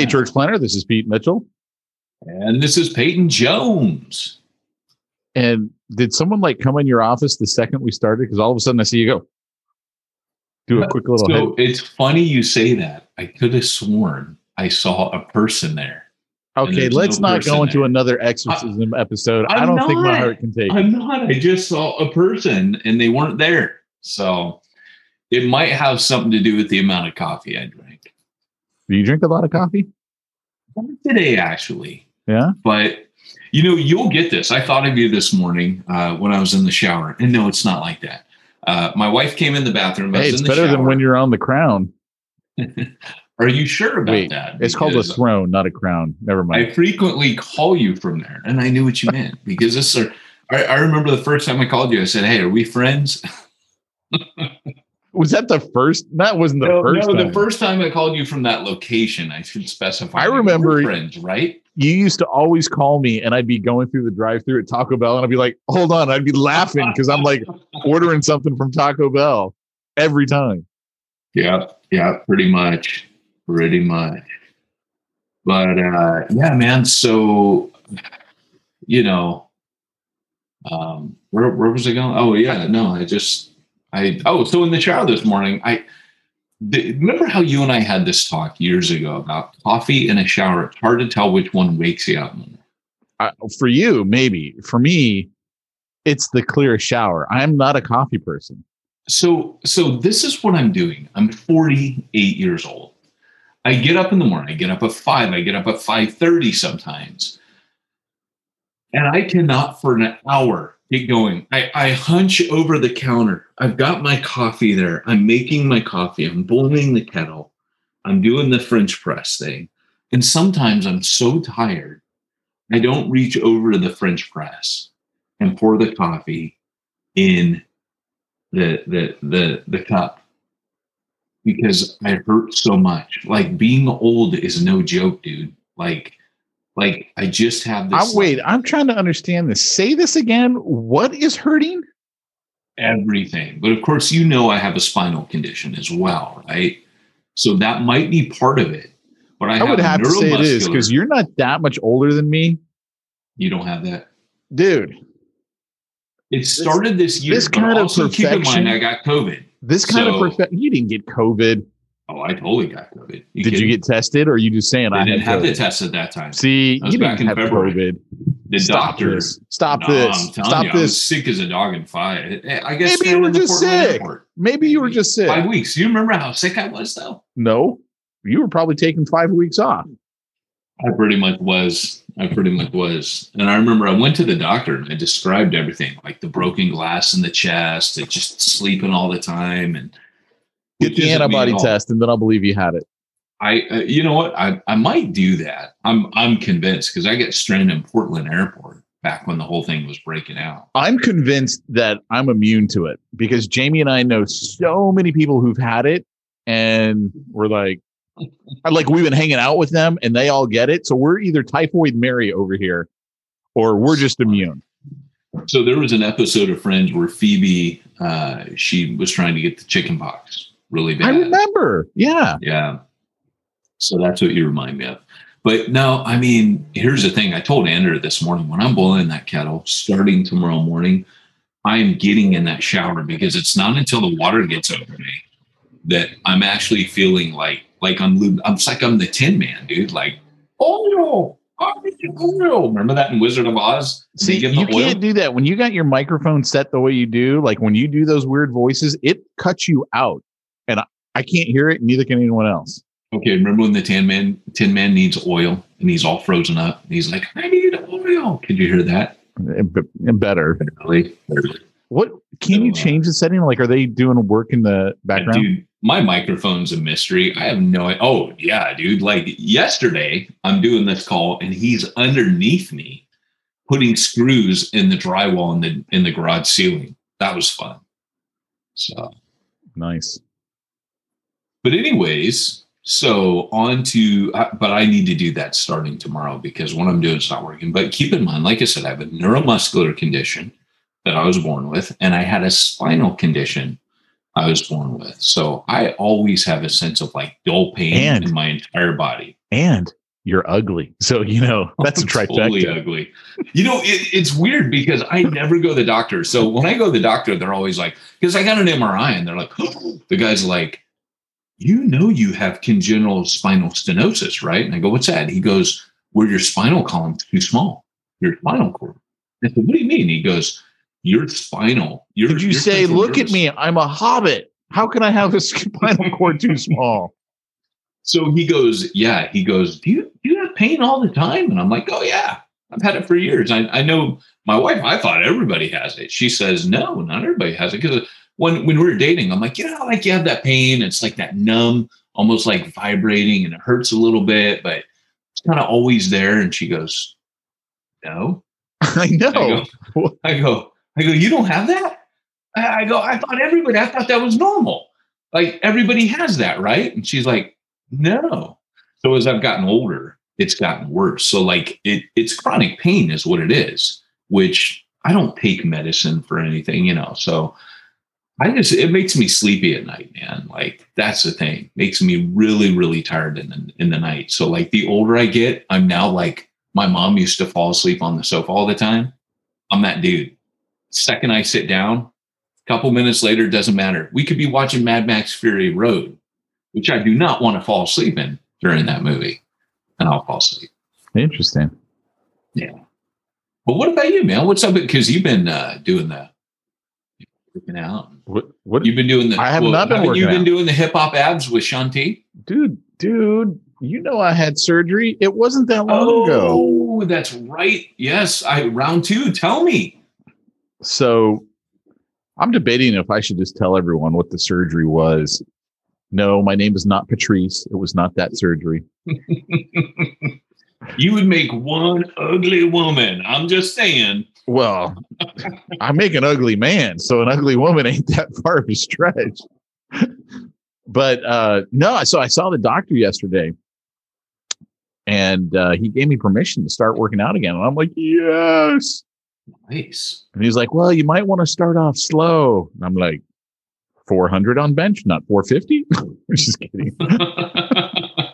Hey, Church Planter, this is Pete Mitchell. And this is Peyton Jones. And did someone like come in your office the second we started? Because all of a sudden I see you go. Do a quick little. So head. it's funny you say that. I could have sworn I saw a person there. Okay, let's no not go into there. another exorcism I, episode. I'm I do not think my heart can take. I'm not. I just saw a person and they weren't there. So it might have something to do with the amount of coffee I drank. Do you drink a lot of coffee? Today, actually. Yeah. But you know, you'll get this. I thought of you this morning uh, when I was in the shower, and no, it's not like that. Uh, my wife came in the bathroom. Hey, it's better shower. than when you're on the crown. Are you sure about Wait, that? It's called a throne, not a crown. Never mind. I frequently call you from there, and I knew what you meant because this. Are, I, I remember the first time I called you. I said, "Hey, are we friends?" Was that the first? That wasn't the no, first. No, time. the first time I called you from that location. I should specify. I remember friends, right? You used to always call me, and I'd be going through the drive-through at Taco Bell, and I'd be like, "Hold on," I'd be laughing because I'm like ordering something from Taco Bell every time. Yeah, yeah, pretty much, pretty much. But uh, yeah, man. So you know, um, where where was I going? Oh yeah, no, I just I oh, so in the shower this morning, I the, remember how you and I had this talk years ago about coffee in a shower. It's hard to tell which one wakes you up. Uh, for you, maybe. For me, it's the clear shower. I'm not a coffee person. So, so this is what I'm doing. I'm 48 years old. I get up in the morning. I get up at five. I get up at 5:30 sometimes, and I cannot for an hour get going. I, I hunch over the counter. I've got my coffee there. I'm making my coffee. I'm boiling the kettle. I'm doing the French press thing. And sometimes I'm so tired, I don't reach over to the French press and pour the coffee in the the the the cup because I hurt so much. Like being old is no joke, dude. Like like I just have this. I, wait, I'm trying to understand this. Say this again. What is hurting? Everything. But of course, you know I have a spinal condition as well, right? So that might be part of it. But I, I would have to say it is because you're not that much older than me. You don't have that, dude. It started this, this year. This kind of perfection. Keep in mind, I got COVID. This kind so, of perfection. You didn't get COVID. Oh, I totally got COVID. You Did kidding? you get tested, or are you just saying I didn't have COVID? the test at that time? See, you didn't have February. COVID. The Stop doctor. This. Stop no, this. Stop you, this. sick as a dog in five. I guess maybe you were just sick. Airport. Maybe you were just sick. Five weeks. You remember how sick I was, though? No, you were probably taking five weeks off. I pretty much was I pretty much was. And I remember I went to the doctor and I described everything like the broken glass in the chest, and just sleeping all the time. And Get the antibody test, and then I'll believe you had it. I, uh, you know what? I, I might do that. I'm, I'm convinced because I get stranded in Portland Airport back when the whole thing was breaking out. I'm convinced that I'm immune to it because Jamie and I know so many people who've had it, and we're like, like we've been hanging out with them, and they all get it. So we're either typhoid Mary over here, or we're just immune. So there was an episode of Friends where Phoebe, uh, she was trying to get the chicken pox really bad. I remember. Yeah. Yeah. So that's what you remind me of. But no, I mean, here's the thing. I told Andrew this morning when I'm boiling that kettle, starting tomorrow morning, I'm getting in that shower because it's not until the water gets over me that I'm actually feeling like like I'm I'm like I'm the Tin Man, dude. Like oil, oil. Remember that in Wizard of Oz? See, you oil? can't do that when you got your microphone set the way you do. Like when you do those weird voices, it cuts you out, and I, I can't hear it. Neither can anyone else. Okay, remember when the Tin Man Tin Man needs oil and he's all frozen up and he's like, I need oil. Could you hear that? And, and better. Really? What can you So, uh, change the setting? Like, are they doing work in the background? Dude, my microphone's a mystery. I have no Oh, yeah, dude. Like yesterday, I'm doing this call and he's underneath me putting screws in the drywall in the in the garage ceiling. That was fun. So Nice. But anyways, so on to but I need to do that starting tomorrow because what I'm doing is not working. But keep in mind, like I said, I have a neuromuscular condition that I was born with, and I had a spinal condition I was born with. So I always have a sense of like dull pain And- in my entire body. And you're ugly, so you know that's a I'm Totally trifecta. ugly. You know, it, it's weird because I never go to the doctor. So when I go to the doctor, they're always like, because I got an MRI and they're like, the guy's like, you know, you have congenital spinal stenosis, right? And I go, what's that? He goes, where your spinal column's too small, your spinal cord. I said, what do you mean? He goes, your spinal. Your, Did you say, "Look at me, I'm a hobbit"? How can I have a spinal cord too small? So he goes, yeah. He goes, do you do you have pain all the time? And I'm like, oh yeah, I've had it for years. I, I know my wife. I thought everybody has it. She says, no, not everybody has it. Because when when we were dating, I'm like, you know, like you have that pain. It's like that numb, almost like vibrating, and it hurts a little bit, but it's kind of always there. And she goes, no. I I know. go, I go, I go, you don't have that? I I go, I thought everybody, I thought that was normal. Like everybody has that, right? And she's like, no. So as I've gotten older, it's gotten worse. So like it, it's chronic pain is what it is, which I don't take medicine for anything, you know. So I just it makes me sleepy at night, man. Like that's the thing. Makes me really, really tired in the in the night. So like the older I get, I'm now like my mom used to fall asleep on the sofa all the time. I'm that dude. Second I sit down, a couple minutes later, doesn't matter. We could be watching Mad Max Fury Road, which I do not want to fall asleep in during that movie. And I'll fall asleep. Interesting. Yeah. But what about you, man? What's up? Because you've been uh, doing the freaking out. What? What? You've been doing the. I have not been haven't You working been out. doing the hip hop abs with Shaun T. dude, dude, you know I had surgery. It wasn't that long oh, ago. Oh, that's right. Yes, I round two. Tell me. So I'm debating if I should just tell everyone what the surgery was. No, my name is not Patrice. It was not that surgery. you would make one ugly woman. I'm just saying. Well, I make an ugly man, so an ugly woman ain't that far of a stretch. but uh no, so I saw the doctor yesterday and uh he gave me permission to start working out again. And I'm like, yes. Nice. And he's like, well, you might want to start off slow. And I'm like, 400 on bench, not 450. Just kidding.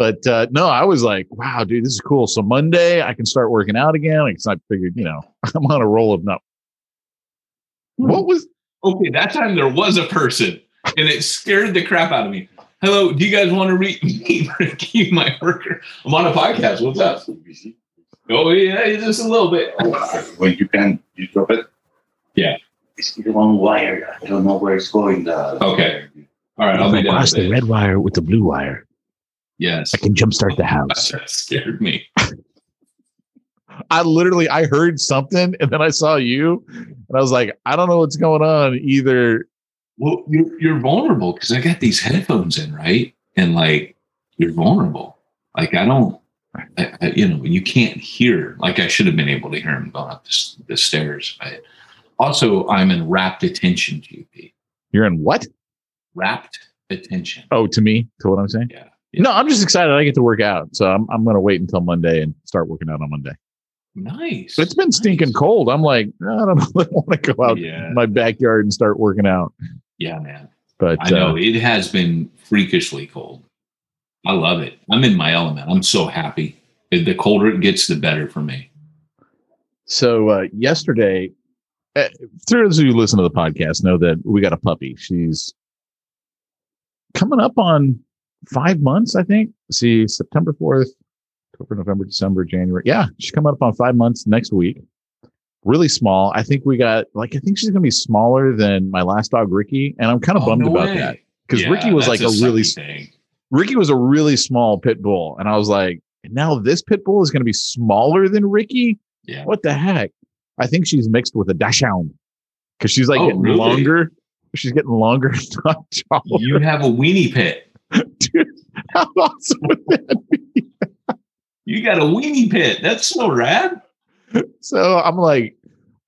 But uh, no, I was like, wow, dude, this is cool. So Monday I can start working out again. Because I figured, you know, I'm on a roll of not. What was okay, that time there was a person, and it scared the crap out of me. Hello, do you guys want to read me, Ricky, my worker? I'm on a podcast. What's up? Oh yeah, just a little bit. When you can, you drop it. Yeah. It's the wrong wire. I don't know where it's going. The Okay. All right, I'll be down. Watch the red wire with the blue wire. Yes. I can jumpstart the house. That scared me. I literally I heard something and then I saw you and I was like, I don't know what's going on either. Well, you're you're vulnerable because I got these headphones in, right? And like you're vulnerable. Like I don't, I, I, you know, you can't hear. Like I should have been able to hear him going up the, the stairs. But also, I'm in rapt attention, GP. You're in what? Rapt attention. Oh, to me, to what I'm saying? Yeah. No, I'm just excited. I get to work out. So I'm I'm gonna wait until Monday and start working out on Monday. Nice. It's been stinking Nice. cold. I'm like, I don't. I want to go out Yeah. in my backyard and start working out. Yeah, man. But I know uh, it has been freakishly cold. I love it. I'm in my element. I'm so happy. The colder it gets, the better for me. so uh, yesterday, uh, those who listen to the podcast know that we got a puppy. She's coming up on five months, I think. See, September 4th, October, November, December, January. Yeah, she's coming up on five months next week. Really small. I think we got like I think she's gonna be smaller than my last dog, Ricky, and I'm kind of Oh, bummed no about way. that because Yeah, Ricky was like that's a really thing. Ricky was a really small pit bull, and I was like, now this pit bull is going to be smaller than Ricky. Yeah. What the heck? I think she's mixed with a dachshund because she's like Oh, getting really? longer. She's getting longer. You have a weenie pit. Dude, how awesome would that be? You got a weenie pit. That's so rad. So I'm like,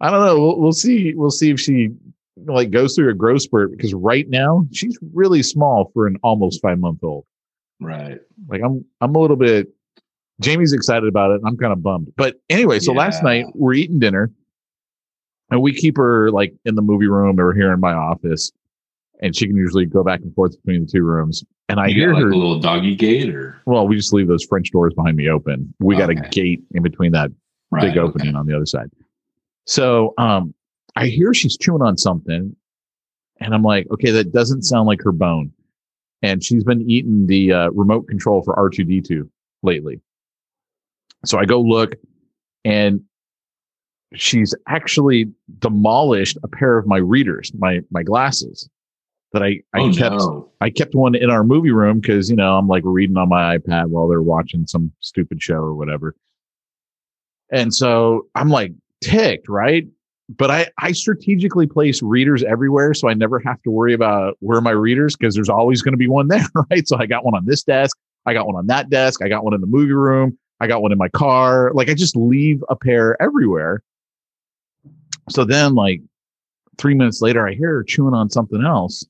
I don't know. We'll, we'll see. We'll see if she like goes through a growth spurt because right now she's really small for an almost five month old. Right. Like I'm I'm a little bit Jamie's excited about it and I'm kind of bummed. But anyway, so last night we're eating dinner and we keep her like in the movie room or here in my office and she can usually go back and forth between the two rooms. And I you hear like her a little doggy gate or well, we just leave those French doors behind me open. We got a gate in between that right, big opening on the other side. So um I hear she's chewing on something and I'm like, okay, that doesn't sound like her bone. And she's been eating the uh, remote control for R2D2 lately. So I go look and she's actually demolished a pair of my readers, my my glasses that I I oh kept no. I kept one in our movie room because you know I'm like reading on my iPad while they're watching some stupid show or whatever. And so I'm like ticked, right? But I I strategically place readers everywhere so I never have to worry about where are my readers because there's always going to be one there, right? So I got one on this desk, I got one on that desk, I got one in the movie room, I got one in my car. Like I just leave a pair everywhere. So then like 3 minutes later I hear her chewing on something else.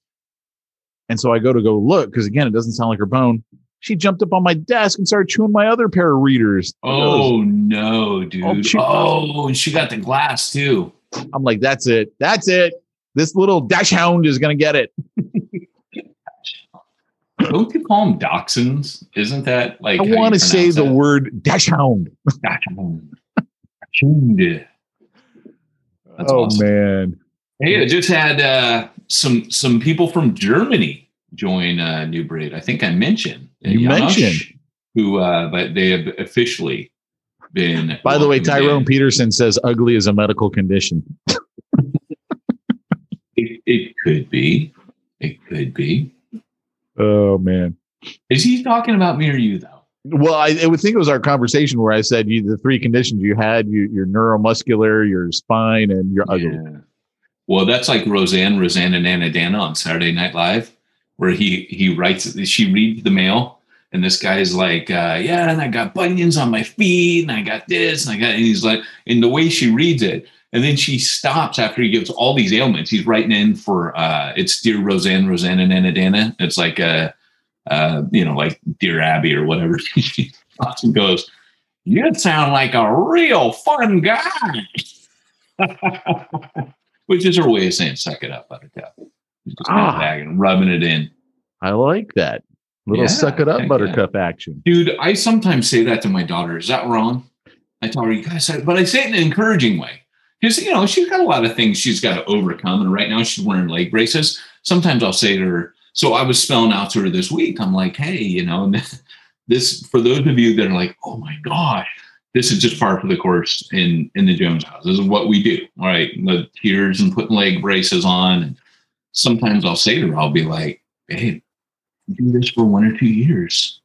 And so I go to go look because again, it doesn't sound like her bone. She jumped up on my desk and started chewing my other pair of readers. Oh no, dude. Oh, Oh, and she got the glass too. I'm like, that's it. That's it. This little dash hound is going to get it. Don't you call them dachshunds? Isn't that like I want to say the word dash hound. Dachshund. Dachshund. That's oh, awesome. man. Hey, I just had uh, some some people from Germany join uh, New Breed. I think I mentioned You Janosch, mentioned. who, uh, but they have officially been. By the way, Tyrone in. Peterson says ugly is a medical condition. It, it could be. It could be. Oh, man. Is he talking about me or you though? Well, I, I would think it was our conversation where I said you, the three conditions you had you, your neuromuscular, your spine, and your ugly. Yeah. Well, that's like Roseanne, Roseannadanna on Saturday Night Live, where he he writes, she reads the mail, and this guy's like, uh, "Yeah, and I got bunions on my feet, and I got this, and I got," and he's like, and the way she reads it, and then she stops after he gives all these ailments. He's writing in for, uh, it's Dear Roseanne, Roseannadanna. It's like a, uh, you know, like Dear Abby or whatever. she stops and goes, "You sound like a real fun guy." which is her way of saying "suck it up, Buttercup." She's just kind Ah. bagging, rubbing it in, I like that. Little Yeah, suck it up, buttercup action. dude. I sometimes say that to my daughter. Is that wrong? I tell her, "You guys," but I say it in an encouraging way because you know she's got a lot of things she's got to overcome, and right now she's wearing leg braces. Sometimes I'll say to her, "So I was spelling out to her this week. I'm like, hey, you know, and this for those of you that are like, oh my gosh." This is just par for the course in in the Jones house. This is what we do. All right, the tears and putting leg braces on. And sometimes I'll say to her, I'll be like, "Babe, do this for one or two years.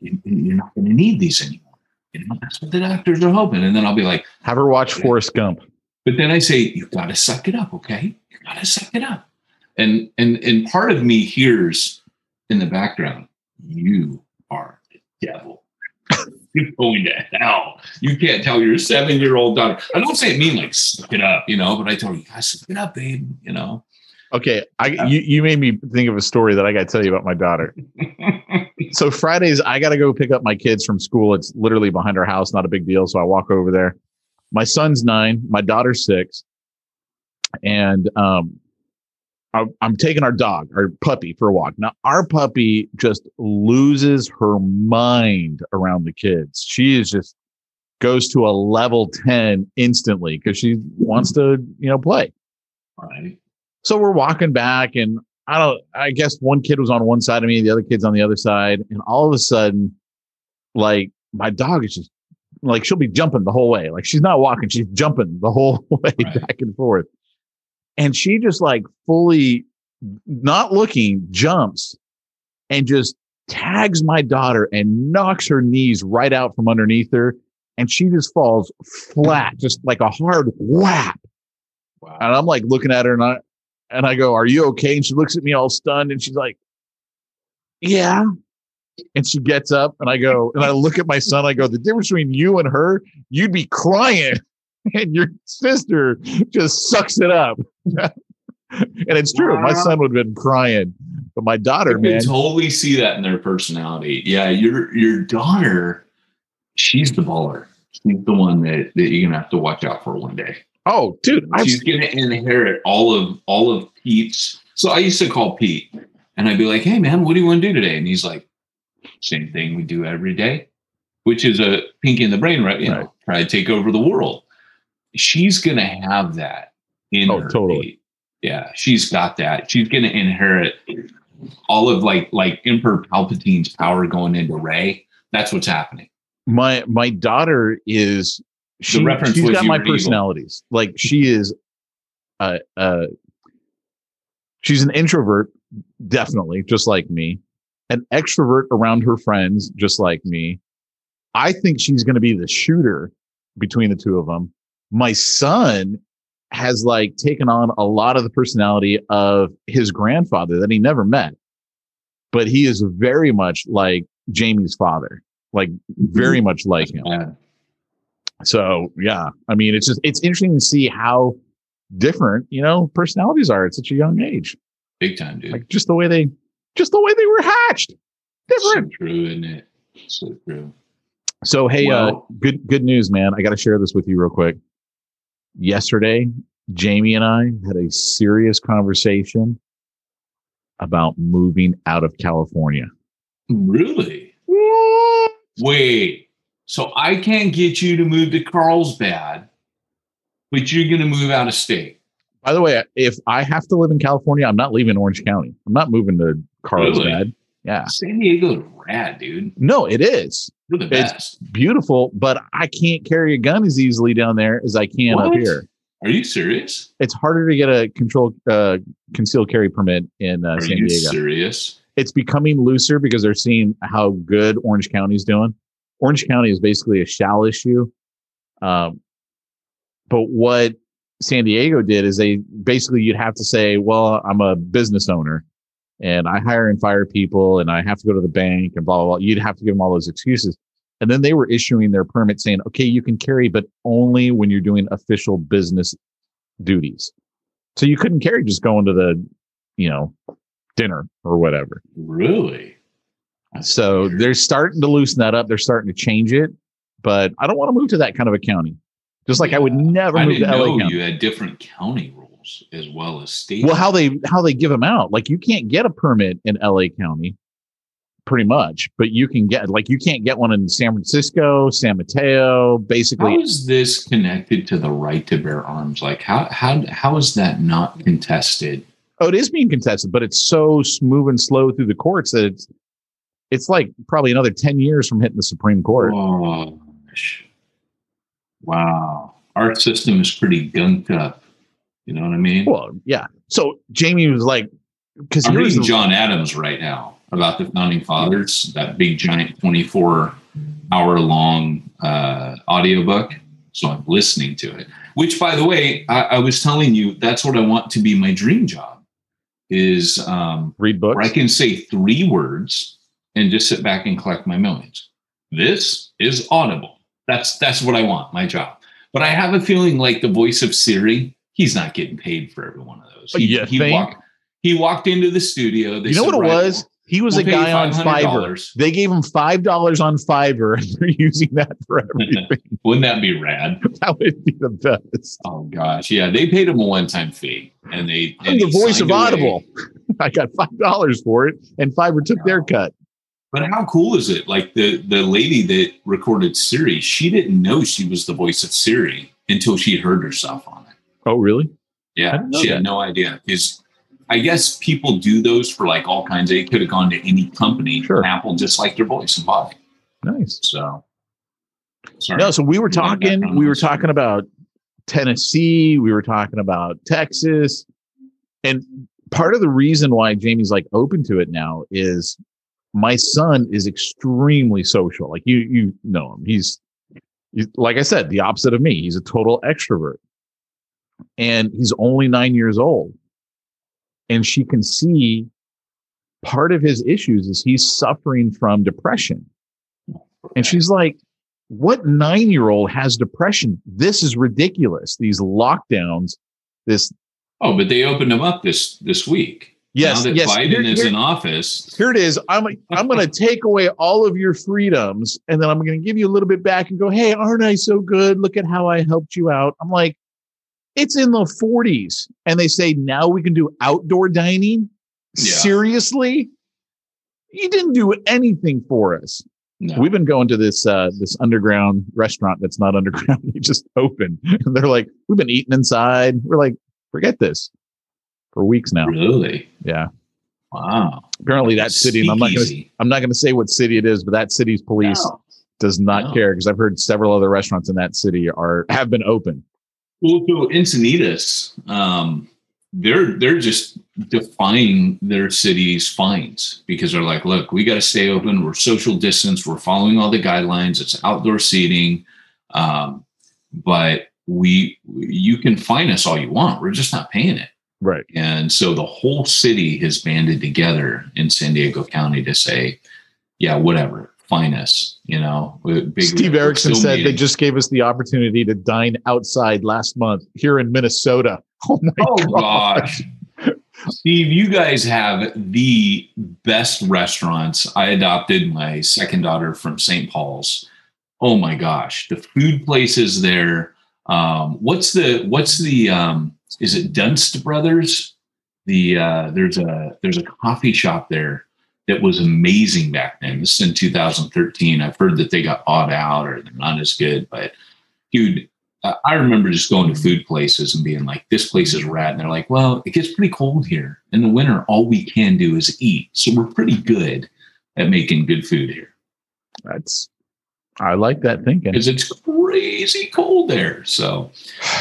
you, you're not going to need these anymore. You know, that's what the doctors are hoping. And then I'll be like, Have her watch Forrest Gump. but then I say, you've got to suck it up, okay? You've got to suck it up. And and and part of me hears in the background, you are the devil. You're going to hell. You can't tell your seven year old daughter. I don't say it mean like suck it up, you know, but I tell her, you guys suck it up, babe. You know. Okay, I you, you made me think of a story that I got to tell you about my daughter. so Fridays, I got to go pick up my kids from school. It's literally behind our house, not a big deal. So I walk over there. My son's nine, my daughter's six, and um, I, I'm taking our dog, our puppy, for a walk. Now, our puppy just loses her mind around the kids. She is just goes to a level 10 instantly because she wants to, you know, play. Right. So we're walking back and I don't, I guess one kid was on one side of me, the other kid's on the other side. And all of a sudden, like my dog is just like, she'll be jumping the whole way. Like she's not walking, she's jumping the whole way Right. back and forth. And she just like fully not looking jumps and just tags my daughter and knocks her knees right out from underneath her. And she just falls flat, just like a hard whap. Wow. And I'm like looking at her and I and I go, Are you okay? And she looks at me all stunned and she's like, Yeah. And she gets up and I go, and I look at my son, I go, the difference between you and her, you'd be crying. And your sister just sucks it up. and it's true. My son would have been crying. But my daughter, can man, totally see that in their personality. Yeah, your your daughter, she's the baller. She's the one that, that you're gonna have to watch out for one day. Oh, dude, She's gonna inherit all of all of Pete's. So I used to call Pete and I'd be like, Hey man, what do you want to do today? And he's like, Same thing we do every day, which is a pinky in the brain, right? You Right. know, try to take over the world. She's gonna have that in Oh, her. totally. Pete. Yeah, she's got that. She's gonna inherit all of like like Emperor Palpatine's power going into Rey. That's what's happening. my my daughter is she, was got my were evil. personalities. Like she is uh uh she's an introvert definitely just like me. An extrovert around her friends just like me. I think she's going to be the shooter between the two of them my son has like taken on a lot of the personality of his grandfather that he never met. But he is very much like jamie's father like very much like him so yeah, I mean, it's just it's interesting to see how different you know personalities are at such a young age. big time, dude. Like just the way they, just the way they were hatched, so different. true, isn't it? So true. So hey, uh, good good news, man. I got to share this with you real quick. Yesterday, Jamie and I had a serious conversation about moving out of California. Really? Wait. So I can't get you to move to Carlsbad, but you're going to move out of state. By the way, if I have to live in California, I'm not leaving Orange County. I'm not moving to Carlsbad. Yeah. San Diego is rad, dude. No, it is. We're the It's- beautiful, but I can't carry a gun as easily down there as I can up here. Are you serious? It's harder to get a control uh, concealed carry permit in uh, Are San you Diego. serious? It's becoming looser because they're seeing how good Orange County's doing. Orange County is basically a shall issue. Um, but what San Diego did is they basically you'd have to say, well, I'm a business owner and I hire and fire people and I have to go to the bank and blah, blah, blah. You'd have to give them all those excuses. And then they were issuing their permit saying, okay, you can carry, but only when you're doing official business duties. So you couldn't carry just going to the, you know, dinner or whatever. Really? So they're starting to loosen that up. They're starting to change it, but I don't want to move to that kind of a county. Just like I would never I move to LA County. you had different county rules as well as state. Well, how they how they give them out? Like you can't get a permit in LA County, pretty much, but you can get like you can't get one in San Francisco, San Mateo. Basically, How is this connected to the right to bear arms? Like how how how is that not contested? oh, it is being contested, but it's so smooth and slow through the courts that it's it's like probably another ten years from hitting the Supreme Court. Oh, wow. Our system is pretty gunked up. You know what I mean? Well, yeah. So Jamie was like, because I'm reading the- John Adams right now. about the founding fathers, that big giant 24 hour long uh, audiobook. So I'm listening to it, which by the way, I, I was telling you, that's what I want to be my dream job is um, Read books. where I can say three words and just sit back and collect my millions. This is audible. That's that's what I want, my job. But I have a feeling like the voice of Siri, he's not getting paid for every one of those. He, You he walked he walked into the studio. You know said, what it "Right, was? He was we'll a guy on Fiverr. They gave him five dollars on Fiverr, and they're using that for everything. Wouldn't that be rad? that would be the best. Oh gosh, yeah. They paid him a one-time fee, and they. I'm and the voice of away. Audible. I got five dollars for it, and Fiverr took their oh. cut. But how cool is it? Like the the lady that recorded Siri, she didn't know she was the voice of Siri until she heard herself on it. Oh, really? Yeah, she that. had no idea because I guess people do those for like all kinds. They could have gone to any company. Sure. Apple just like their voice and body. Nice. So, sorry. No, so we were talking. We were talking about Tennessee. We were talking about Texas, and part of the reason why Jamie's like open to it now is my son is extremely social. Like you, you know him. He's, he's like I said, the opposite of me. He's a total extrovert, and he's only nine years old, and she can see part of his issues is he's suffering from depression. And she's like, what nine year old has depression? This is ridiculous. These lockdowns, this, oh, but they opened them up this this week. Yes, now that yes. Biden Here, is here- in office. here it is. I'm, I'm going to take away all of your freedoms and then I'm going to give you a little bit back and go, Hey, aren't I so good? Look at how I helped you out. I'm like, it's in the 40s. And they say, now we can do outdoor dining. Yeah. Seriously? You didn't do anything for us. No. We've been going to this uh this underground restaurant that's not underground. They just opened. And they're like, we've been eating inside. We're like, forget this for weeks now. really? Yeah. Wow. Apparently that city, I'm not. Gonna, I'm not gonna say what city it is, but that city's police No. does not No. care because I've heard several other restaurants in that city are have been open. Well, so Encinitas, um, they're they're just defying their city's fines because they're like, look, we got to stay open. We're social distance. We're following all the guidelines. It's outdoor seating, um, but we you can fine us all you want. We're just not paying it. Right. And so the whole city has banded together in San Diego County to say, yeah, whatever, fine us. You know, Big- Steve Erickson said they just gave us the opportunity to dine outside last month here in Minnesota. Oh my Oh gosh. gosh. Steve, you guys have the best restaurants. I adopted my second daughter from St. Paul's. Oh my gosh, the food places there. Um, what's the what's the um, is it Dunn Brothers? The uh, there's a there's a coffee shop there that was amazing back then. This is in 2013. I've heard that they got bought out or they're not as good, but dude, uh, I remember just going to food places and being like, this place is rad. And they're like, well, it gets pretty cold here. In the winter, all we can do is eat. So we're pretty good at making good food here That's I like that thinking. because it's crazy cold there. So,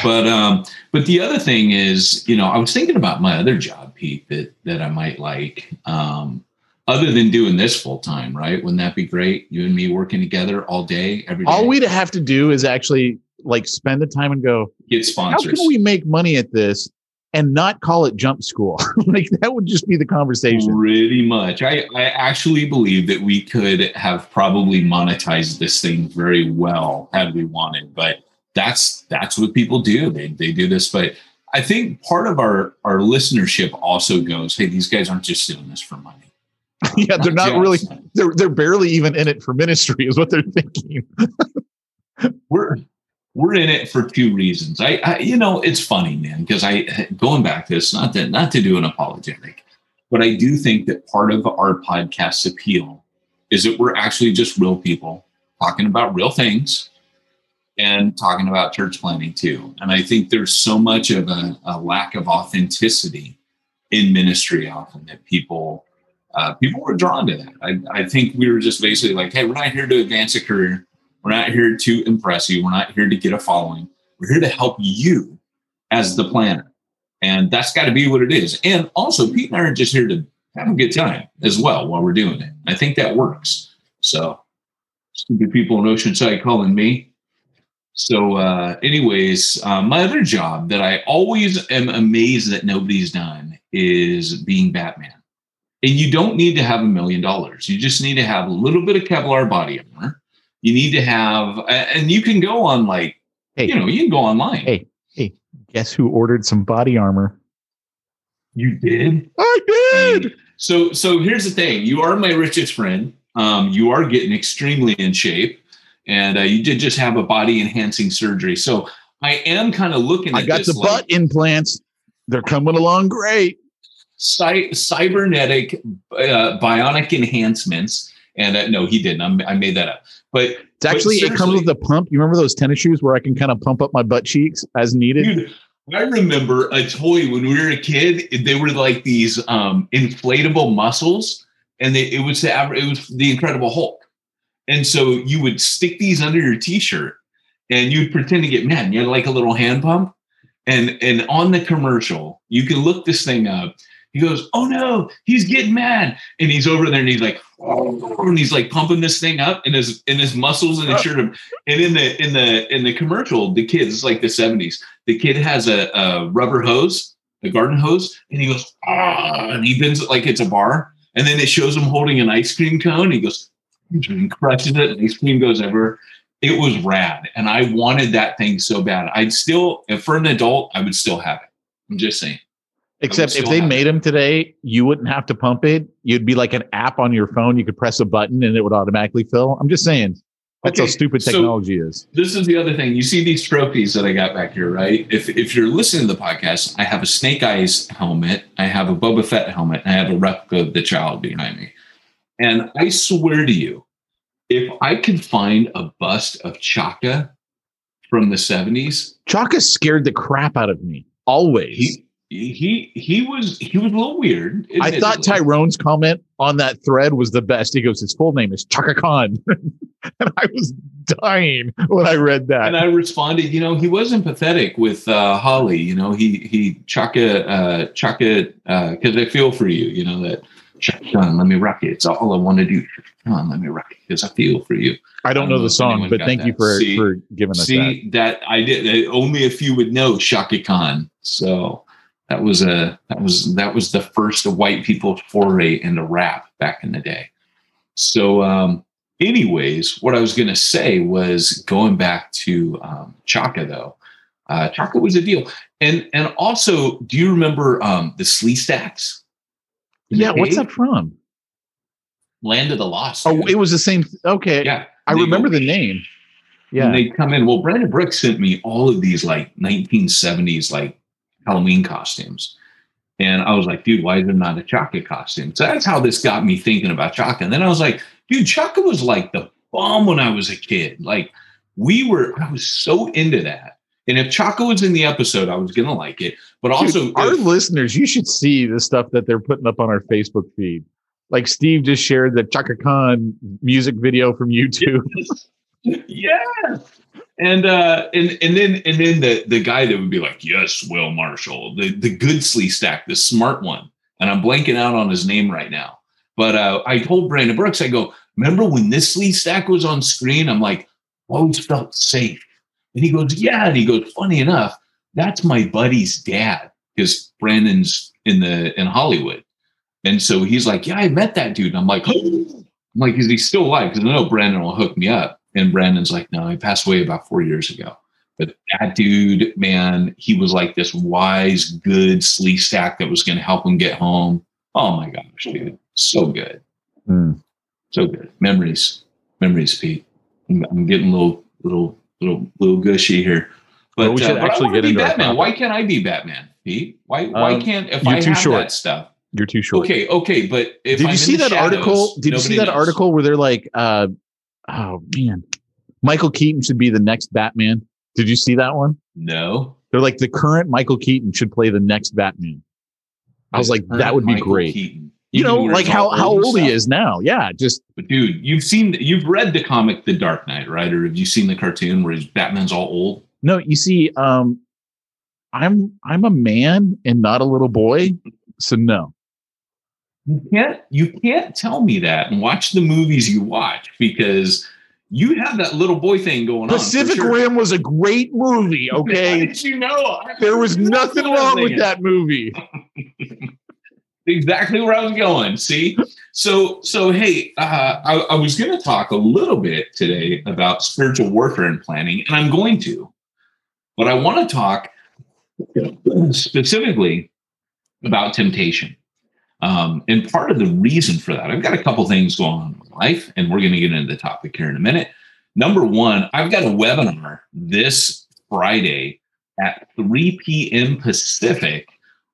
but, um, but the other thing is, you know, I was thinking about my other job, Pete, that, that I might like, um, other than doing this full time, right? Wouldn't that be great? You and me working together all day, every day. All we'd have to do is actually like spend the time and go, get sponsors. how can we make money at this and not call it jump school? like that would just be the conversation. Pretty much. I, I actually believe that we could have probably monetized this thing very well had we wanted, but that's that's what people do. They they do this, but I think part of our our listenership also goes, hey, these guys aren't just doing this for money. yeah, they're not really they're they're barely even in it for ministry is what they're thinking. we're we're in it for two reasons. I, I you know, it's funny, man, because I going back to this, not that not to do an apologetic, but I do think that part of our podcast's appeal is that we're actually just real people talking about real things and talking about church planting too. And I think there's so much of a, a lack of authenticity in ministry often that people uh, people were drawn to that. I, I think we were just basically like, hey, we're not here to advance a career. We're not here to impress you. We're not here to get a following. We're here to help you as the planter. And that's got to be what it is. And also, Pete and I are just here to have a good time as well while we're doing it. I think that works. So, stupid people in Oceanside calling me. So, uh, anyways, uh, my other job that I always am amazed that nobody's done is being Batman. And you don't need to have a million dollars. You just need to have a little bit of Kevlar body armor. You need to have, and you can go on like, Hey. you know, you can go online. Hey. Hey, guess who ordered some body armor? You did? I did. So so here's the thing. You are my richest friend. Um, you are getting extremely in shape, and uh, you did just have a body enhancing surgery. So I am kind of looking. I got the like butt implants. They're coming along great. cy- cybernetic uh, bionic enhancements. And uh, no, he didn't. I'm, I made that up. But It's actually it comes with the pump. You remember those tennis shoes where I can kind of pump up my butt cheeks as needed? Dude, I remember a toy when we were a kid. They were like these um, inflatable muscles, and they, it was the it was the Incredible Hulk. And so you would stick these under your T-shirt, and you'd pretend to get mad. You had like a little hand pump, and and on the commercial, you can look this thing up. He goes, "Oh no, he's getting mad," and he's over there, and he's like, and he's like pumping this thing up in his in his muscles and his shirt. And in the in the in the commercial, the kids, it's like the seventies. The kid has a, a rubber hose, a garden hose, and he goes, ah, and he bends it like it's a bar. And then it shows him holding an ice cream cone. He goes, and crushes it, and ice cream goes everywhere. It was rad, and I wanted that thing so bad. I'd still, if for an adult, I would still have it. I'm just saying. Except if they made them today, you wouldn't have to pump it. You'd be like an app on your phone. You could press a button and it would automatically fill. I'm just saying. That's how Okay, stupid so- technology is. this is the other thing. You see these trophies that I got back here, right? If if you're listening to the podcast, I have a Snake Eyes helmet, I have a Boba Fett helmet, and I have a replica of the child behind me. And I swear to you, if I could find a bust of Chaka from the 70s, Chaka scared the crap out of me. Always. he he he was he was a little weird. I thought admittedly. Tyrone's comment on that thread was the best. He goes, his full name is Chaka Khan. and I was dying when I read that. and I responded, you know, he was empathetic with uh, Holly. You know, he he Chaka uh, Chaka because I feel for you. You know that Chaka, Khan, let me rock it. It's all I want to do. Come on, let me rock it because I feel for you. I don't I don't know know the song, but thank you for, See- for giving us that. See that I did. uh, Only a few would know Chaka Khan. So that was a that was that was the first white people foray into rap back in the day. So, um, anyways, what I was going to say was going back to um, Chaka though. Uh, Chaka was a deal, and and also, do you remember um, the Sleestaks? Yeah, what's that from? Land of the Lost. Oh, it was the same. Okay. yeah. I They remember the name. Yeah. And they come in. Well, Brandon Brooks sent me all of these like 1970s like Halloween costumes. And I was like, dude, why is there not a Chaka costume? So that's how this got me thinking about Chaka. And then I was like, dude, Chaka was like the bomb when I was a kid. Like we were, I was so into that. And if Chaka was in the episode, I was gonna like it. But also, Dude, our if- listeners, you should see the stuff that they're putting up on our Facebook feed. Like Steve just shared the Chaka Khan music video from YouTube. yes. And uh and and then and then the the guy that would be like, yes, Will Marshall, the the good Sleestak, the smart one. And I'm blanking out on his name right now. But uh I told Brandon Brooks, I go, remember when this Sleestak was on screen? I'm like, always felt safe. And he goes, Yeah. And he goes, funny enough, that's my buddy's dad, because Brandon's in the in Hollywood. And so he's like, Yeah, I met that dude. And I'm like, I'm like, is he still alive? Because I know Brandon will hook me up. And Brandon's like, no, he passed away about four years ago. But that dude, man, he was like this wise, good Sleestak that was going to help him get home. Oh my gosh, dude. So good. Hmm. So good. Memories. Memories, Pete. I'm, I'm getting a little, little, little, little gushy here. But, Well, we should uh, actually get be into Batman. Why can't I be Batman, Pete? Why, why Um, can't, if I too have short. that stuff? You're too short. Okay, okay, but if Did I'm you see that shadows, article? Did you see that knows. article where they're like, uh, oh man, Michael Keaton should be the next Batman? Did you see that one? No. They're like the current Michael Keaton should play the next Batman. I was like, that would be Michael great. Keaton. You know, Even like how how old he is now. Yeah, just But dude, you've seen, you've read the comic The Dark Knight, right? Or have you seen the cartoon where Batman's all old? no. You see, um, I'm I'm a man and not a little boy, so no, you can't you can't tell me that and watch the movies you watch because you have that little boy thing going Pacific on. for sure. Rim was a great movie. Okay, did you know? there was nothing wrong with that movie. exactly where I was going. See, so so hey, uh, I, I was going to talk a little bit today about spiritual warfare and planting, and I'm going to, but I want to talk specifically about temptation. Um, and part of the reason for that, I've got a couple things going on life, and we're going to get into the topic here in a minute. Number one, I've got a webinar this Friday at 3 p.m. Pacific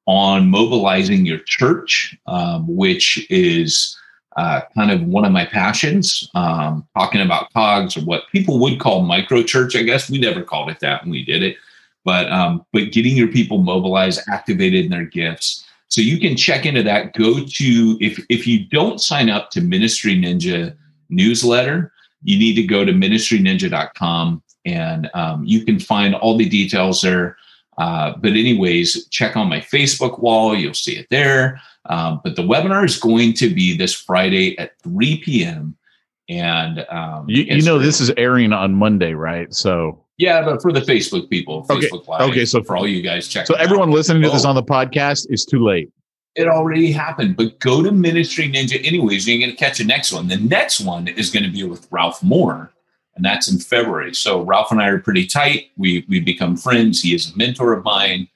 on mobilizing your church, um, which is uh, kind of one of my passions. Um, talking about cogs or what people would call micro church, I guess we never called it that when we did it, but um, but getting your people mobilized, activated in their gifts. So you can check into that. Go to if if you don't sign up to Ministry Ninja newsletter, you need to go to ministryninja.com and um, you can find all the details there. Uh, but anyways, check on my Facebook wall. You'll see it there. Um, but the webinar is going to be this Friday at 3 p.m. And um, You, you know this is airing on Monday, right? So yeah, but for the Facebook people, Okay, Facebook Live. okay, so- for all you guys, check. so it out. everyone listening to this Oh. on the podcast is too late. it already happened. But go to Ministry Ninja anyways. You're going to catch the next one. The next one is going to be with Ralph Moore, and that's in February. So Ralph and I are pretty tight. We we become friends. He is a mentor of mine.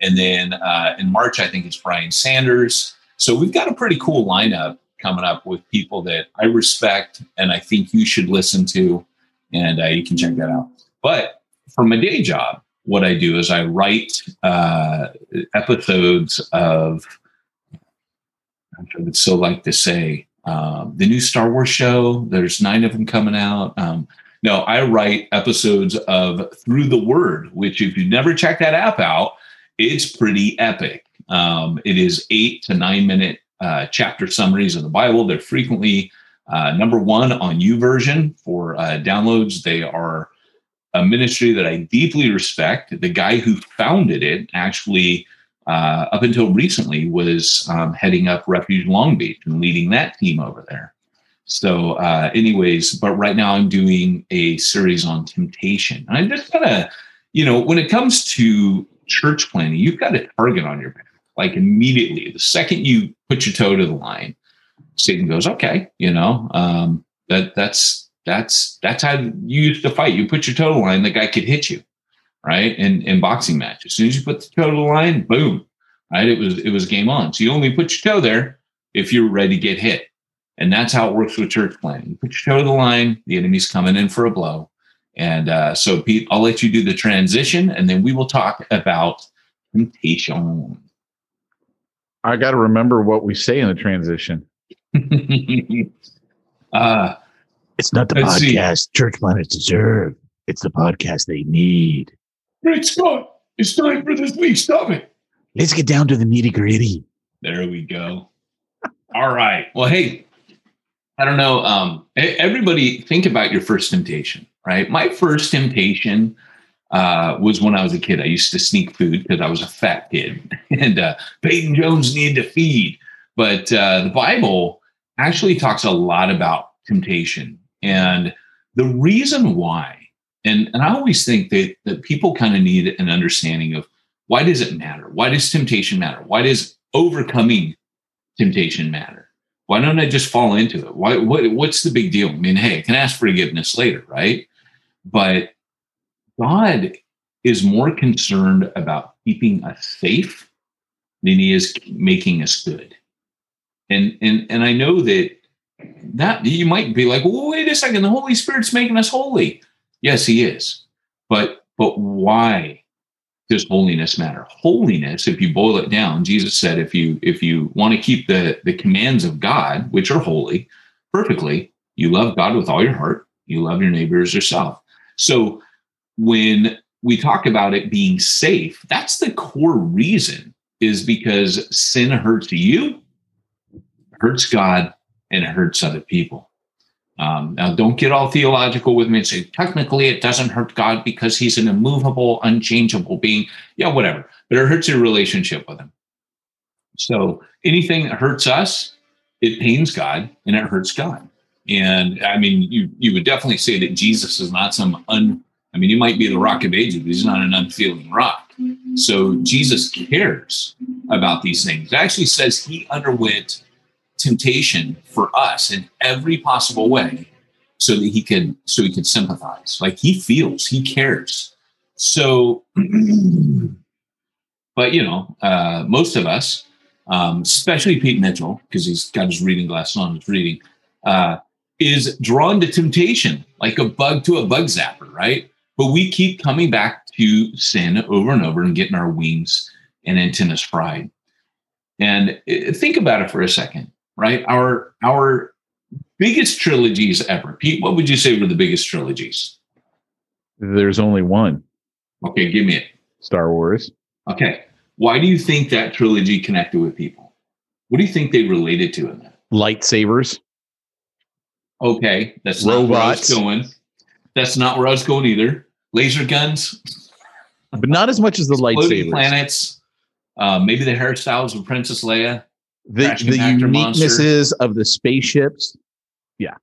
And then uh, in March, I think it's Brian Sanders. So we've got a pretty cool lineup coming up with people that I respect and I think you should listen to, and uh, you can check that out. But for my day job, what I do is I write uh, episodes of I would so like to say um, the new Star Wars show. There's nine of them coming out. Um, no, I write episodes of Through the Word, which if you never check that app out, it's pretty epic. Um, it is eight to nine minute uh, chapter summaries of the Bible. They're frequently uh, number one on YouVersion for uh, downloads. They are a ministry that I deeply respect. The guy who founded it actually uh, up until recently was um, heading up Refuge Long Beach and leading that team over there. So, uh, anyways, but right now I'm doing a series on temptation. And I just gotta, you know, when it comes to church planting, you've got a target on your back. Like immediately, the second you put your toe to the line, Satan goes, "Okay, you know, um, that that's that's that's how you used to fight. You put your toe to the line, the guy could hit you." right? In in boxing match, as soon as you put the toe to the line, boom, right? It was it was game on. So you only put your toe there if you're ready to get hit, and that's how it works with church planting. You put your toe to the line, the enemy's coming in for a blow, and uh, so Pete, I'll let you do the transition, and then we will talk about temptation. I got to remember what we say in the transition. uh, It's not the Let's see. podcast church planners deserve. It's the podcast they need. Great Scott, it's time for this week. Stop it. Let's get down to the nitty gritty. There we go. All right. Well, hey, I don't know. Um, everybody, think about your first temptation, right? My first temptation uh, was when I was a kid. I used to sneak food because I was a fat kid, and uh, Peyton Jones needed to feed. But uh, the Bible actually talks a lot about temptation, and the reason why. And, and I always think that, that people kind of need an understanding of why does it matter? Why does temptation matter? Why does overcoming temptation matter? Why don't I just fall into it? Why what what's the big deal? I mean, hey, I can ask forgiveness later, right? But God is more concerned about keeping us safe than he is making us good. And and and I know that that you might be like, well, wait a second, the Holy Spirit's making us holy. Yes, he is. But but why does holiness matter? Holiness, if you boil it down, Jesus said, if you if you want to keep the the commands of God, which are holy, perfectly, you love God with all your heart, you love your neighbor as yourself. So when we talk about it being safe, that's the core reason is because sin hurts you, hurts God, and it hurts other people. Um, now, don't get all theological with me and say, technically, it doesn't hurt God because he's an immovable, unchangeable being. Yeah, whatever. But it hurts your relationship with him. So anything that hurts us it pains God and it hurts God. And I mean, you you would definitely say that Jesus is not some un. I mean, he might be the rock of ages, but he's not an unfeeling rock. So Jesus cares about these things. It actually says he underwent temptation for us in every possible way, so that he could so he could sympathize. Like he feels, he cares. So, but you know, uh, most of us, um, especially Pete Mitchell, because he's got his reading glasses on, he's reading. Uh, is drawn to temptation like a bug to a bug zapper, right? But we keep coming back to sin over and over and getting our wings and antennas fried. And uh, think about it for a second, right? Our our biggest trilogies ever. Pete, what would you say were the biggest trilogies? There's only one Okay, give me it. Star Wars. Okay. Why do you think that trilogy connected with people? What do you think they related to in that? Lightsabers. Okay, that's not where I was Robots. going. That's not where I was going either. Laser guns, But not as much as the lightsabers. planets, uh, maybe the hairstyles of Princess Leia. The, the compactor monster. uniquenesses of the spaceships. Yeah.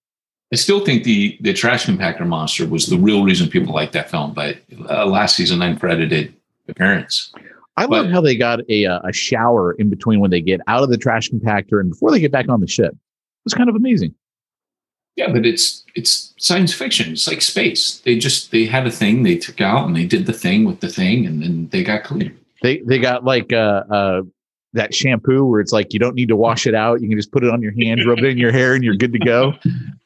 I still think the the trash compactor monster was the real reason people liked that film, but uh, last season uncredited appearance. I But- love how they got a uh, a shower in between when they get out of the trash compactor and before they get back on the ship. It was kind of amazing. Yeah, but it's it's science fiction. It's like space. They just they had a thing they took out and they did the thing with the thing and then they got clear. They they got like uh, uh that shampoo where it's like you don't need to wash it out. You can just put it on your hand, rub it in your hair, and you're good to go.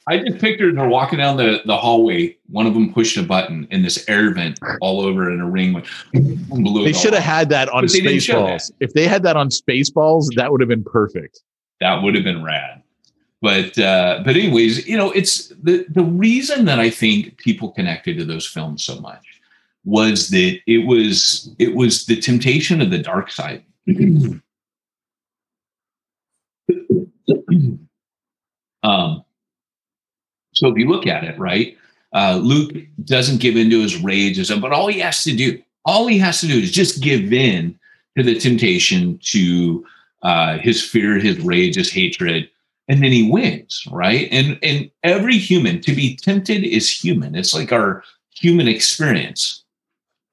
I just pictured her walking down the, the hallway. One of them pushed a button and this air vent all over in a ring went blew They should have had that on But they didn't show that. Spaceballs. If they had that on Spaceballs, that would have been perfect. that would have been rad. But uh, but anyways, you know, it's the the reason that I think people connected to those films so much was that it was it was the temptation of the dark side. um, so if you look at it, right, uh, Luke doesn't give in to his rage, but all he has to do, all he has to do is just give in to the temptation to uh, his fear, his rage, his hatred, and then he wins, right? And and every human to be tempted is human. It's like our human experience,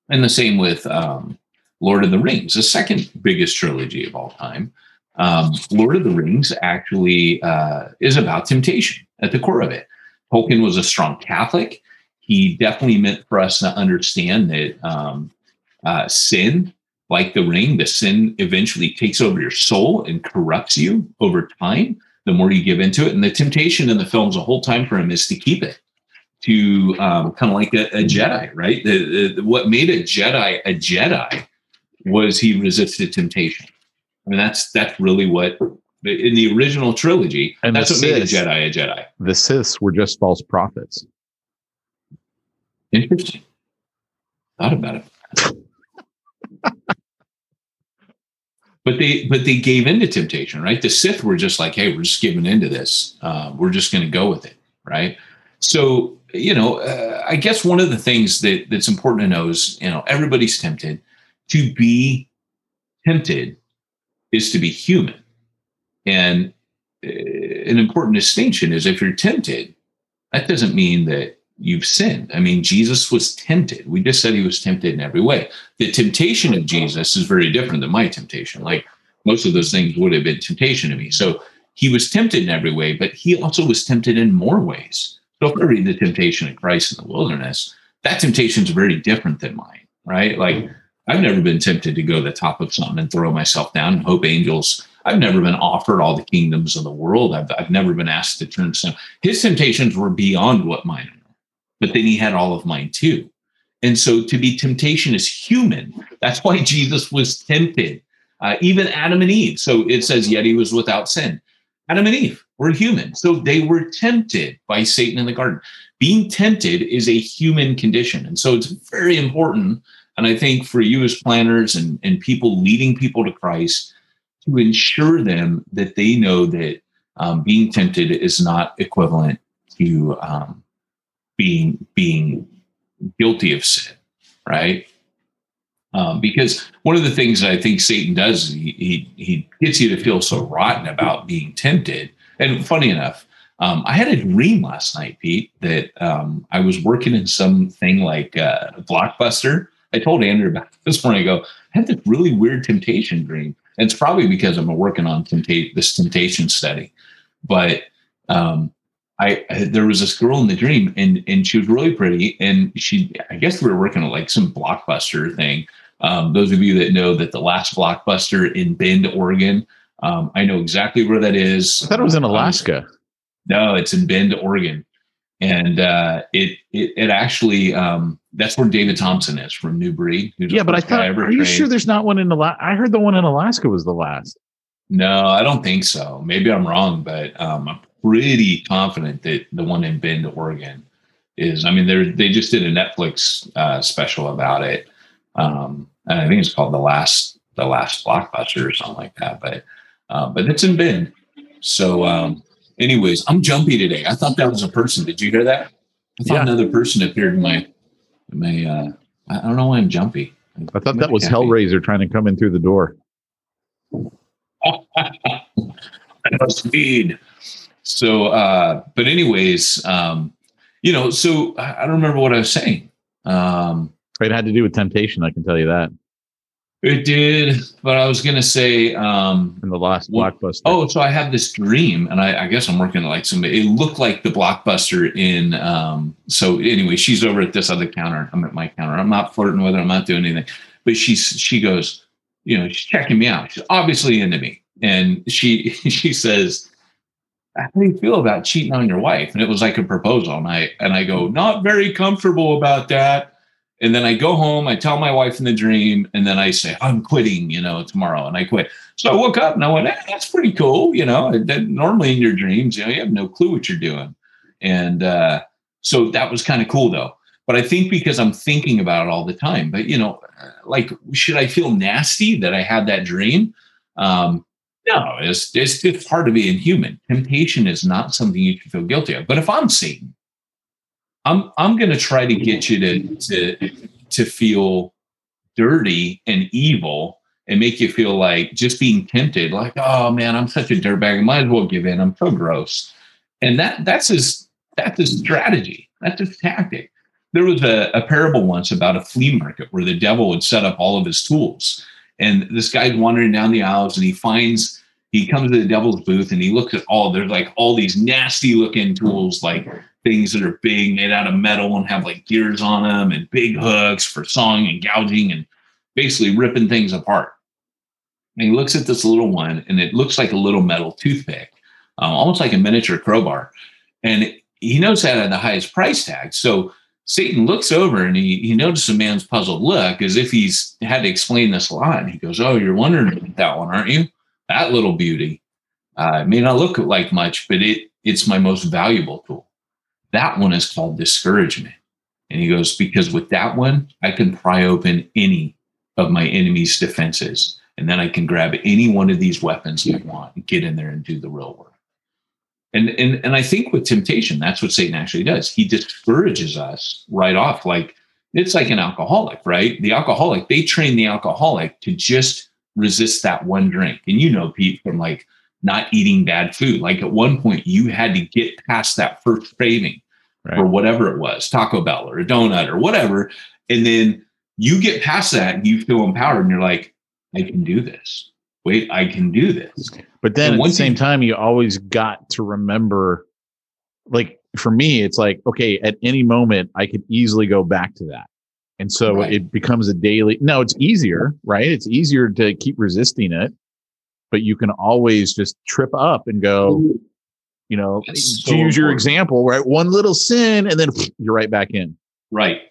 and the same with um, Lord of the Rings, the second biggest trilogy of all time. Um, Lord of the Rings actually uh, is about temptation at the core of it. Tolkien was a strong Catholic. He definitely meant for us to understand that um, uh, sin like the ring, the sin eventually takes over your soul and corrupts you over time. The more you give into it, and the temptation in the films the whole time for him is to keep it, to um, kind of like a, a Jedi, right? The, the, what made a Jedi a Jedi was he resisted temptation. I mean, that's that's really what in the original trilogy. And that's what made a Jedi a Jedi. The Siths were just false prophets. Interesting. Thought about it. but they but they gave into temptation, right? The Sith were just like, hey, we're just giving into this. Uh, we're just going to go with it, right? So you know, uh, I guess one of the things that that's important to know is you know everybody's tempted. To be tempted is to be human, and uh, an important distinction is if you're tempted, that doesn't mean that you've sinned. I mean, Jesus was tempted. We just said he was tempted in every way. The temptation of Jesus is very different than my temptation. Like most of those things would have been temptation to me. So he was tempted in every way, but he also was tempted in more ways. So if I read the temptation of Christ in the wilderness, that temptation is very different than mine, right? Like I've never been tempted to go to the top of something and throw myself down and hope angels. I've never been offered all the kingdoms of the world. I've, I've never been asked to turn some. His temptations were beyond what mine are but then he had all of mine too. And so to be temptation is human. That's why Jesus was tempted. Uh, even Adam and Eve. So it says, yet he was without sin. Adam and Eve were human. So they were tempted by Satan in the garden. Being tempted is a human condition. And so it's very important. And I think for you as planners and, and people leading people to Christ, to ensure them that they know that um, being tempted is not equivalent to um, being being guilty of sin, right? Um, because one of the things that I think Satan does, he, he he gets you to feel so rotten about being tempted And funny enough, um, I had a dream last night, Pete, that um, I was working in something like uh, Blockbuster. I told Andrew about this morning. I go, I had this really weird temptation dream. And it's probably because I'm working on tempta- this temptation study. But um, I, I there was this girl in the dream, and and she was really pretty, and she I guess we were working on like some blockbuster thing. Um, those of you that know that the last blockbuster in Bend, Oregon, um, I know exactly where that is. I thought it was in Um, Alaska. no, it's in Bend, Oregon, and uh, it, it it actually um, that's where David Thompson is from New Breed. Yeah, but I thought. ever Are you sure there's not one in Alaska? I heard the one in Alaska was the last. No, I don't think so. Maybe I'm wrong, but um, I'm pretty confident that the one in Bend, Oregon, is. I mean, they they just did a Netflix uh, special about it. Um, and I think it's called the last the last blockbuster or something like that. But uh, but it's in Bend. So, um, anyways, I'm jumpy today. I thought that was a person. Did you hear that? I thought Yeah. another person appeared in my my. Uh, I don't know why I'm jumpy. I thought that was Happy. Hellraiser trying to come in through the door. speed. So, uh, but anyways, um, you know, so I I don't remember what I was saying. Um, It had to do with temptation. I can tell you that. It did, but I was going to say, um, In the last blockbuster. oh, so I have this dream, and I, I guess I'm working like somebody. It looked like the blockbuster in. Um, so anyway, she's over at this other counter. I'm at my counter. I'm not flirting with her. I'm not doing anything. But she's she goes, you know, she's checking me out. She's obviously into me, and she she says, "How do you feel about cheating on your wife?" And it was like a proposal, and I and I go, not very comfortable about that. And then I go home, I tell my wife in the dream, and then I say, I'm quitting, you know, tomorrow. And I quit. So I woke up and I went, eh, that's pretty cool. You know, that normally in your dreams, you know, you have no clue what you're doing. And uh, so that was kind of cool though. But I think because I'm thinking about it all the time, but you know, like, should I feel nasty that I had that dream? Um, no, it's, it's, it's part of being human. Temptation is not something you should feel guilty of. But if I'm Satan, I'm I'm going to try to get you to to to feel dirty and evil and make you feel like just being tempted, like, oh man, I'm such a dirtbag. I might as well give in. I'm so gross. And that that's his that's his strategy. That's his tactic. There was a, a parable once about a flea market where the devil would set up all of his tools. And this guy's wandering down the aisles and he finds he comes to the devil's booth and he looks at all there's like all these nasty looking tools like things that are big made out of metal and have like gears on them and big hooks for sawing and gouging and basically ripping things apart. And he looks at this little one and it looks like a little metal toothpick um, almost like a miniature crowbar. And he knows that at the highest price tag. So satan looks over and he, he notices a man's puzzled look as if he's had to explain this a lot. And he goes oh you're wondering about that one aren't you? That little beauty. Uh, it may not look like much but it it's my most valuable tool that one is called discouragement. And he goes because with that one i can pry open any of my enemy's defenses and then i can grab any one of these weapons i want and get in there and do the real work. And and and i think with temptation that's what satan actually does. He discourages us right off like it's like an alcoholic right? The alcoholic they train the alcoholic to just resist that one drink. And you know pete from like not eating bad food. Like at one point you had to get past that first craving Right. or whatever it was taco bell or a donut or whatever and then you get past that and you feel empowered and you're like i can do this wait i can do this But then And at the same time, you always got to remember, like for me, it's like, okay, at any moment, I could easily go back to that. And so Right. it becomes a daily, no, it's easier, right? It's easier to keep resisting it, but you can always just trip up and go, you know, That's to so use your important. example, right? One little sin and then you're right back in. right.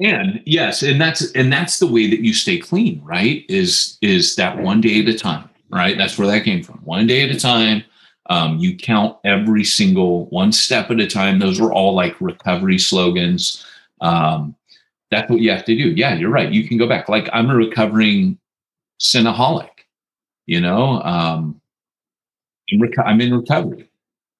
And yes and that's and that's the way that you stay clean right? Is is that one day at a time right? That's where that came from. One day at a time. Um, you count every single one step at a time. Those were all like recovery slogans. Um, that's what you have to do. Yeah you're right. You can go back. Like i'm a recovering sinaholic you know? Um, I'm, reco- I'm in recovery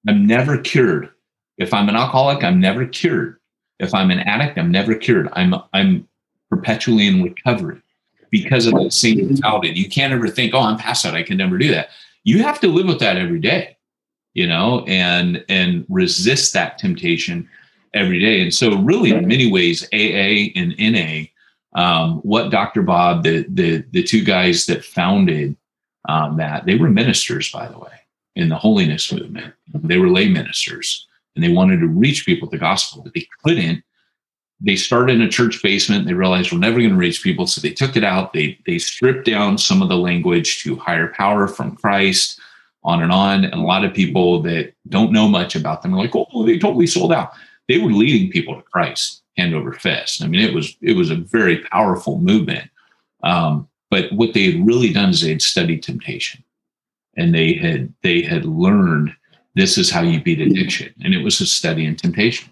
i'm never cured if i'm an alcoholic i'm never cured if I'm an addict, I'm never cured. I'm I'm perpetually in recovery because of that same mentality. You can't ever think, oh, I'm past that. I can never do that. You have to live with that every day. you know, and and resist that temptation every day. And so, really, in many ways, AA and NA, um, what Dr. Bob, the the the two guys that founded um, that, they were ministers, by the way, in the holiness movement. They were lay ministers, and they wanted to reach people with the gospel, but they couldn't. They started in a church basement. They realized we're never going to reach people, so they took it out. They they stripped down some of the language to higher power from Christ, on and on. And a lot of people that don't know much about them are like, "Oh, they totally sold out." They were leading people to Christ hand over fist. I mean, it was it was a very powerful movement. Um, but what they had really done is they had studied temptation, and they had they had learned this is how you beat addiction, and it was a study in temptation.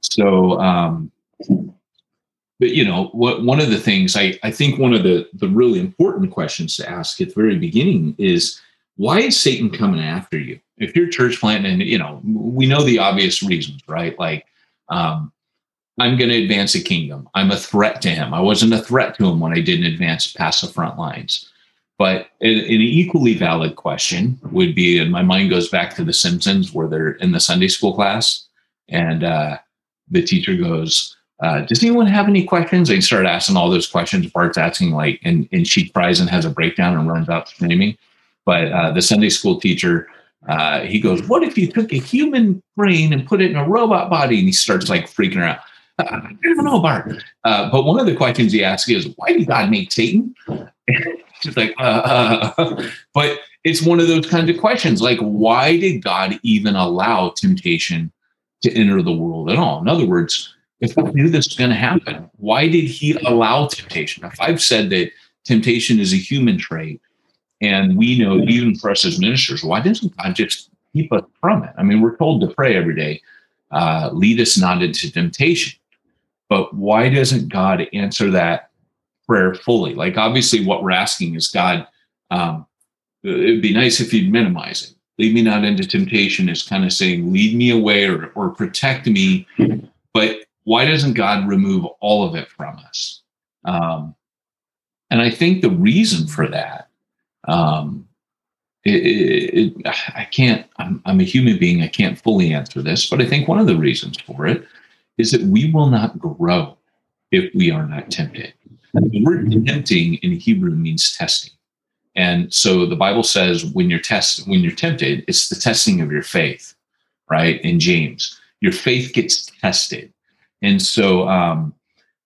So, um, but you know, what one of the things I I think one of the the really important questions to ask at the very beginning is why is Satan coming after you? If you're church planting, and you know, we know the obvious reasons, right? Like, um, I'm going to advance a kingdom. I'm a threat to him. I wasn't a threat to him when I didn't advance past the front lines. But an, equally valid question would be, and my mind goes back to The Simpsons, where they're in the Sunday school class, and uh, the teacher goes, uh, "Does anyone have any questions?" They start asking all those questions. Bart's asking like, and and she cries and has a breakdown and runs out screaming. But uh, the Sunday school teacher, uh, he goes, "What if you took a human brain and put it in a robot body?" And he starts like freaking out. I don't know, Bart. Uh, but one of the questions he asks is, why did God make Satan? She's like, uh, uh, but it's one of those kinds of questions. Like, why did God even allow temptation to enter the world at all? In other words, if God knew this was going to happen, why did he allow temptation? If I've said that temptation is a human trait, and we know even for us as ministers, why doesn't God just keep us from it? I mean, we're told to pray every day, uh, lead us not into temptation. But why doesn't God answer that prayer fully? Like, obviously, what we're asking is God, um, it'd be nice if you'd minimize it. Lead me not into temptation is kind of saying, lead me away or, or protect me. But why doesn't God remove all of it from us? Um, and I think the reason for that, um, it, it, it, I can't, I'm, I'm a human being, I can't fully answer this, but I think one of the reasons for it is that we will not grow if we are not tempted. The word tempting in Hebrew means testing. And so the Bible says when you're test when you're tempted, it's the testing of your faith, right? In James, your faith gets tested. And so um,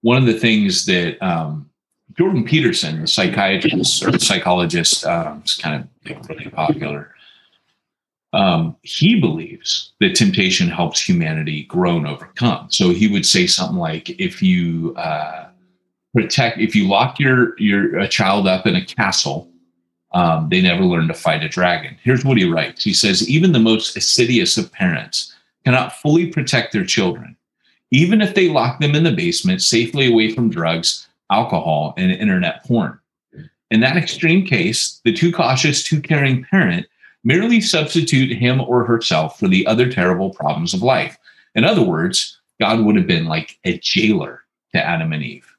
one of the things that um, Jordan Peterson, the psychiatrist or psychologist, um, is kind of really popular um, he believes that temptation helps humanity grow and overcome. So he would say something like, if you uh, protect, if you lock your your a child up in a castle, um, they never learn to fight a dragon. Here's what he writes. He says, even the most assiduous of parents cannot fully protect their children, even if they lock them in the basement safely away from drugs, alcohol, and internet porn. In that extreme case, the too cautious, too caring parent merely substitute him or herself for the other terrible problems of life. In other words, God would have been like a jailer to Adam and Eve.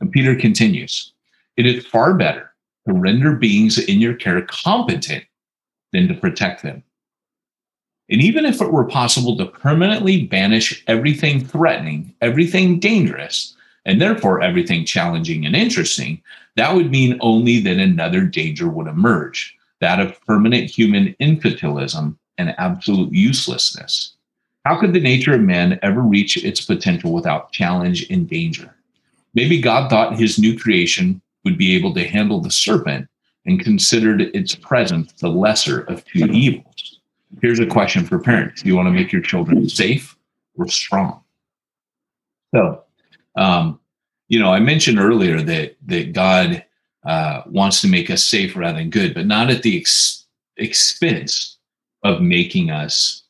And Peter continues It is far better to render beings in your care competent than to protect them. And even if it were possible to permanently banish everything threatening, everything dangerous, and therefore everything challenging and interesting, that would mean only that another danger would emerge that of permanent human infantilism and absolute uselessness. How could the nature of man ever reach its potential without challenge and danger? Maybe God thought his new creation would be able to handle the serpent and considered its presence the lesser of two evils. Here's a question for parents Do you want to make your children safe or strong? So, um, you know, I mentioned earlier that that God uh, wants to make us safe rather than good, but not at the ex- expense of making us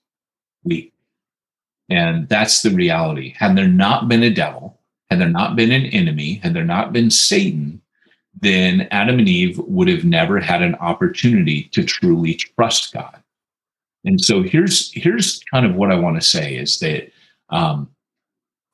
weak. And that's the reality. Had there not been a devil, had there not been an enemy, had there not been Satan, then Adam and Eve would have never had an opportunity to truly trust God. And so here's here's kind of what I want to say is that um,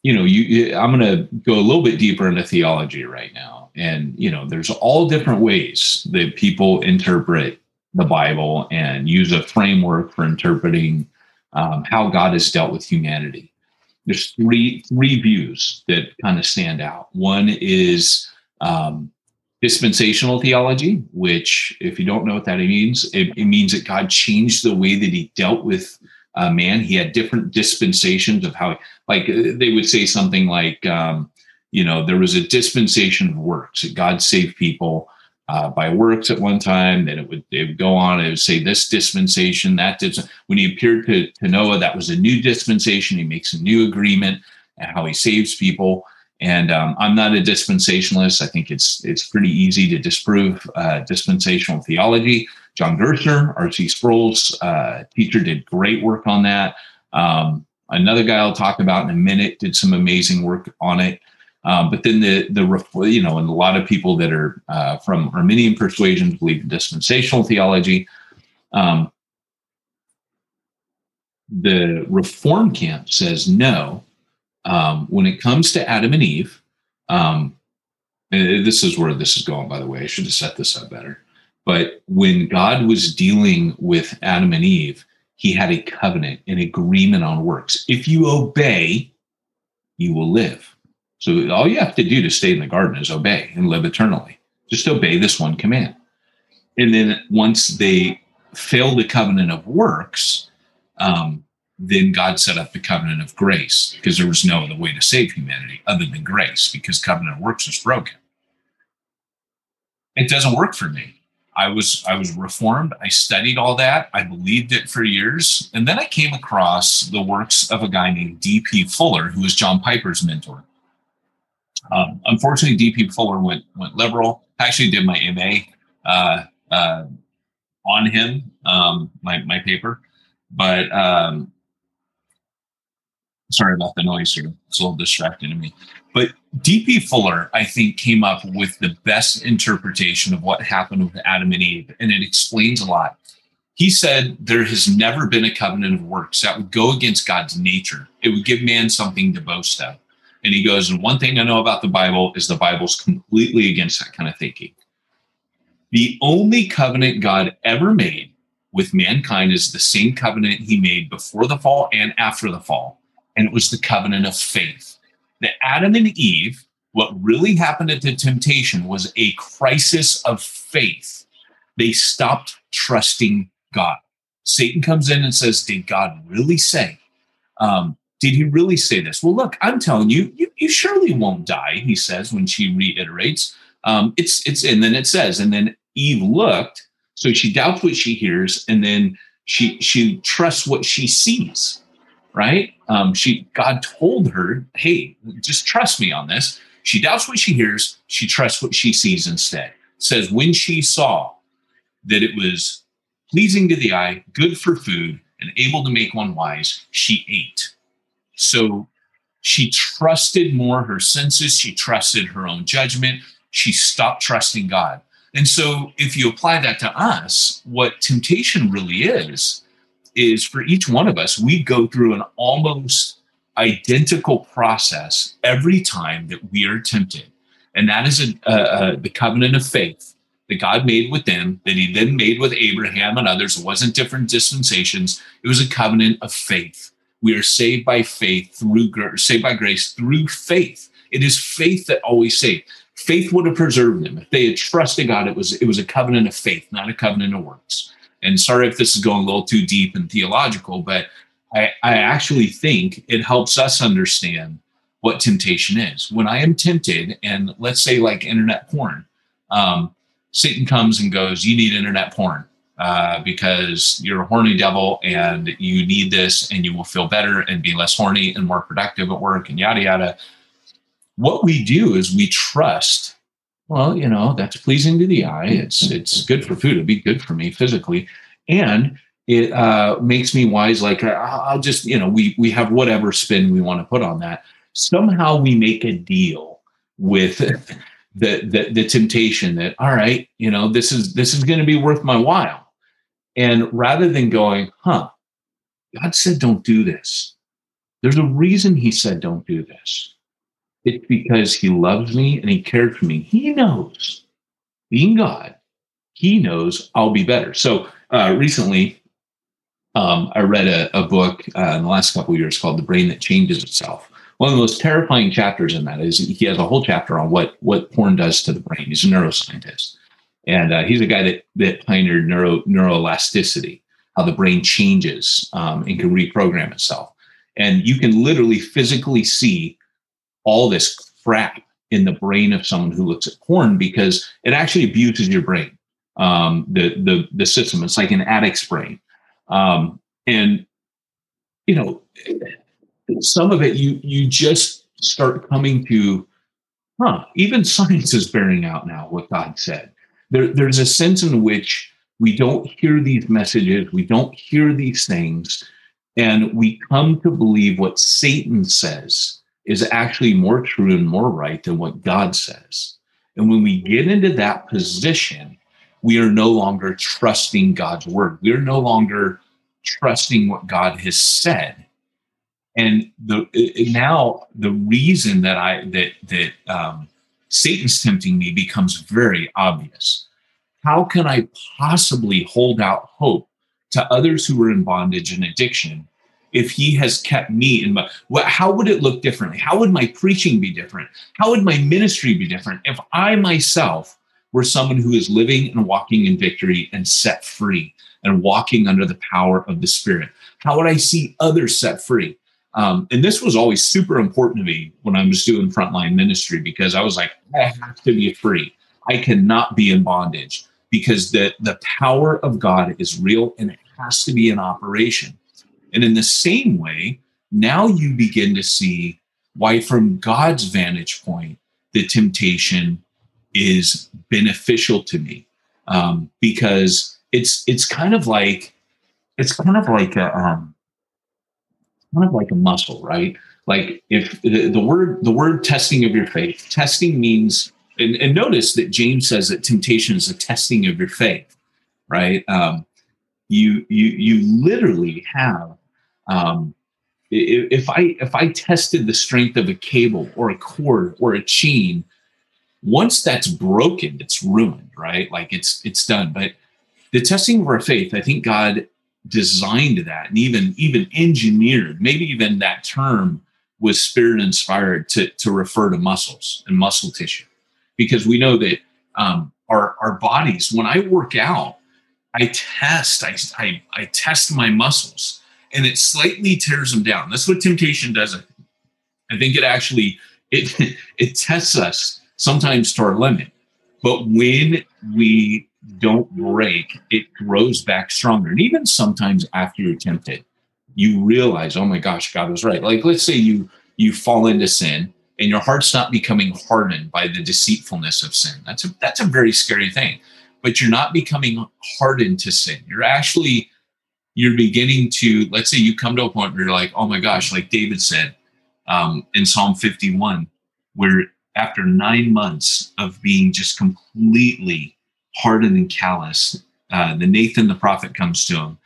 you know you I'm going to go a little bit deeper into theology right now and you know there's all different ways that people interpret the Bible and use a framework for interpreting um, how God has dealt with humanity. There's three three views that kind of stand out. One is um, dispensational theology, which, if you don't know what that means, it, it means that God changed the way that He dealt with uh, man. He had different dispensations of how, like, uh, they would say something like, um, you know, there was a dispensation of works. that God saved people uh, by works at one time. Then it would it would go on. It would say this dispensation, that dis- when he appeared to, to Noah, that was a new dispensation. He makes a new agreement and how he saves people. And um, I'm not a dispensationalist. I think it's it's pretty easy to disprove uh, dispensational theology. John Gerstner, R.C. Sproul's uh, teacher, did great work on that. Um, another guy I'll talk about in a minute did some amazing work on it. Um, but then the the you know, and a lot of people that are uh, from Arminian persuasions believe in dispensational theology. Um, the Reform camp says no. Um, when it comes to Adam and Eve, um, and this is where this is going. By the way, I should have set this up better. But when God was dealing with Adam and Eve, He had a covenant, an agreement on works. If you obey, you will live. So all you have to do to stay in the garden is obey and live eternally. Just obey this one command. And then once they failed the covenant of works, um, then God set up the covenant of grace because there was no other way to save humanity other than grace because covenant of works was broken. It doesn't work for me. I was I was reformed. I studied all that. I believed it for years, and then I came across the works of a guy named D.P. Fuller, who was John Piper's mentor. Um, unfortunately, DP Fuller went went liberal. I actually did my MA uh, uh, on him, um, my my paper, but um, sorry about the noise here. It's a little distracting to me. But DP Fuller, I think, came up with the best interpretation of what happened with Adam and Eve, and it explains a lot. He said there has never been a covenant of works that would go against God's nature. It would give man something to boast of. And he goes, and one thing I know about the Bible is the Bible's completely against that kind of thinking. The only covenant God ever made with mankind is the same covenant he made before the fall and after the fall. And it was the covenant of faith. That Adam and Eve, what really happened at the temptation was a crisis of faith. They stopped trusting God. Satan comes in and says, Did God really say? Um, did he really say this? Well, look, I'm telling you, you, you surely won't die, he says when she reiterates. Um, it's it's and then it says, and then Eve looked, so she doubts what she hears, and then she she trusts what she sees, right? Um, she God told her, hey, just trust me on this. She doubts what she hears, she trusts what she sees instead. It says when she saw that it was pleasing to the eye, good for food, and able to make one wise, she ate. So she trusted more her senses, she trusted her own judgment, she stopped trusting God. And so, if you apply that to us, what temptation really is, is for each one of us, we go through an almost identical process every time that we are tempted. And that is a, a, a, the covenant of faith that God made with them, that He then made with Abraham and others. It wasn't different dispensations, it was a covenant of faith. We are saved by faith through saved by grace through faith. It is faith that always saved. Faith would have preserved them if they had trusted God. It was it was a covenant of faith, not a covenant of works. And sorry if this is going a little too deep and theological, but I, I actually think it helps us understand what temptation is. When I am tempted, and let's say like internet porn, um, Satan comes and goes, "You need internet porn." Uh, because you're a horny devil and you need this and you will feel better and be less horny and more productive at work and yada yada. What we do is we trust. Well, you know that's pleasing to the eye. It's it's good for food. It'd be good for me physically, and it uh, makes me wise. Like I'll just you know we we have whatever spin we want to put on that. Somehow we make a deal with the, the the temptation that all right you know this is this is going to be worth my while and rather than going, huh, God said don't do this. There's a reason he said don't do this. It's because he loves me and he cared for me. He knows, being God, he knows I'll be better. So uh, recently, um, I read a, a book uh, in the last couple years called "The Brain That Changes Itself." One of the most terrifying chapters in that is he has a whole chapter on what what porn does to the brain. He's a neuroscientist, and uh, he's a guy that that pioneered neuro neuroplasticity, how the brain changes um, and can reprogram itself. And you can literally physically see all this crap in the brain of someone who looks at porn because it actually abuses your brain, um, the the the system. It's like an addict's brain, um, and you know some of it you you just start coming to, huh? Even science is bearing out now what God said. There, there's a sense in which we don't hear these messages, we don't hear these things, and we come to believe what Satan says is actually more true and more right than what God says. And when we get into that position, we are no longer trusting God's word. We're no longer trusting what God has said. And the now the reason that I that that um, Satan's tempting me becomes very obvious. How can I possibly hold out hope to others who are in bondage and addiction if he has kept me in my what, how would it look differently? How would my preaching be different? How would my ministry be different if i myself were someone who is living and walking in victory and set free and walking under the power of the spirit? How would i see others set free um, and this was always super important to me when i was doing frontline ministry because i was like i have to be free. I cannot be in bondage because the the power of god is real and it has to be in operation. And in the same way, now you begin to see why, from God's vantage point, the temptation is beneficial to me. Um, because it's it's kind of like it's kind of like a um, kind of like a muscle, right? Like if the, the word the word testing of your faith, testing means and, and, notice that James says that temptation is a testing of your faith, right? Um, you you you literally have um, if I if I tested the strength of a cable or a cord or a chain, once that's broken, it's ruined, right? Like it's it's done. But the testing of our faith, I think God designed that and even even engineered, maybe even that term was spirit inspired to to refer to muscles and muscle tissue, because we know that um, our our bodies. When I work out, I test I I, I test my muscles and it slightly tears them down. That's what temptation does. I think it actually it it tests us sometimes to our limit. But when we don't break, it grows back stronger. And even sometimes after you're tempted, you realize, oh my gosh, God was right. Like let's say you you fall into sin and your heart's not becoming hardened by the deceitfulness of sin. That's a that's a very scary thing. But you're not becoming hardened to sin. You're actually you're beginning to let's say you come to a point where you're like oh my gosh like david said um, in psalm 51 where after nine months of being just completely hardened and callous uh, the nathan the prophet comes to him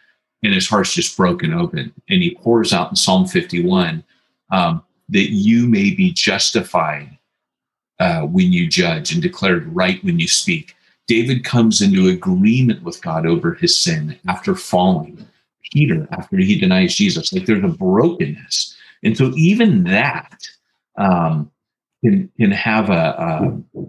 and his heart's just broken open and he pours out in psalm 51 um, that you may be justified uh, when you judge and declared right when you speak David comes into agreement with God over his sin after falling. Peter after he denies Jesus. Like there's a brokenness. And so even that um, can, can have a, a,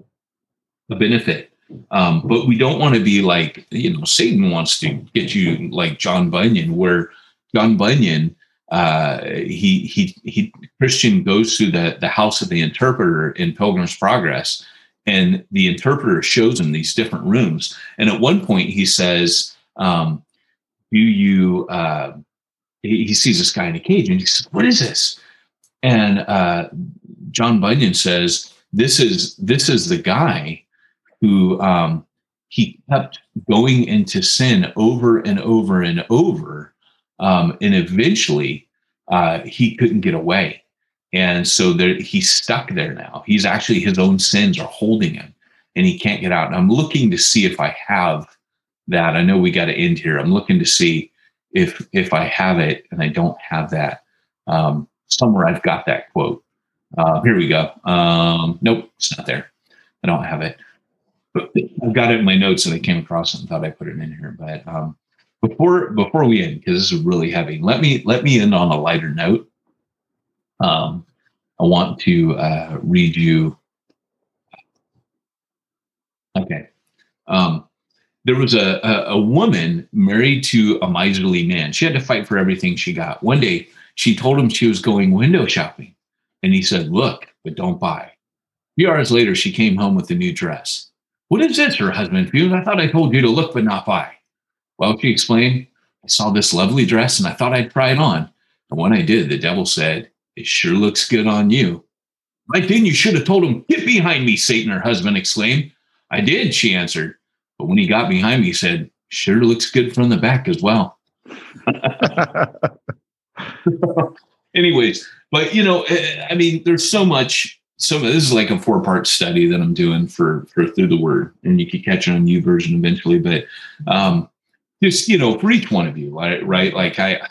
a benefit. Um, but we don't want to be like, you know, Satan wants to get you like John Bunyan, where John Bunyan, uh, he, he, he, Christian goes to the, the house of the interpreter in Pilgrim's Progress, and the interpreter shows him these different rooms. And at one point, he says, um, do you uh, he, he, sees this guy in a cage and he says what is this and uh, john bunyan says this is this is the guy who um, he kept going into sin over and over and over um, and eventually uh, he couldn't get away and so there, he's stuck there now he's actually his own sins are holding him and he can't get out and i'm looking to see if i have that. I know we got to end here. I'm looking to see if if I have it, and I don't have that um, somewhere. I've got that quote. Uh, here we go. Um, nope, it's not there. I don't have it. I've got it in my notes and I came across it and thought I put it in here. But um, before before we end, because this is really heavy, let me let me end on a lighter note. Um, I want to uh, read you. Okay. Um, there was a, a, a woman married to a miserly man. She had to fight for everything she got. One day, she told him she was going window shopping, and he said, "Look, but don't buy." A few hours later, she came home with a new dress. What is this? Her husband fumed. I thought I told you to look but not buy. Well, she explained, I saw this lovely dress and I thought I'd try it on. And when I did, the devil said, It sure looks good on you. Right then, you should have told him, Get behind me, Satan, her husband exclaimed. I did, she answered. But when he got behind me, he said, Sure looks good from the back as well. Anyways, but you know, eh, I mean, there's so much. So this is like a four part study that I'm doing for for through the word, and you can catch it on YouVersion eventually. But um, just you know, for each one of you, right? Right? Like I,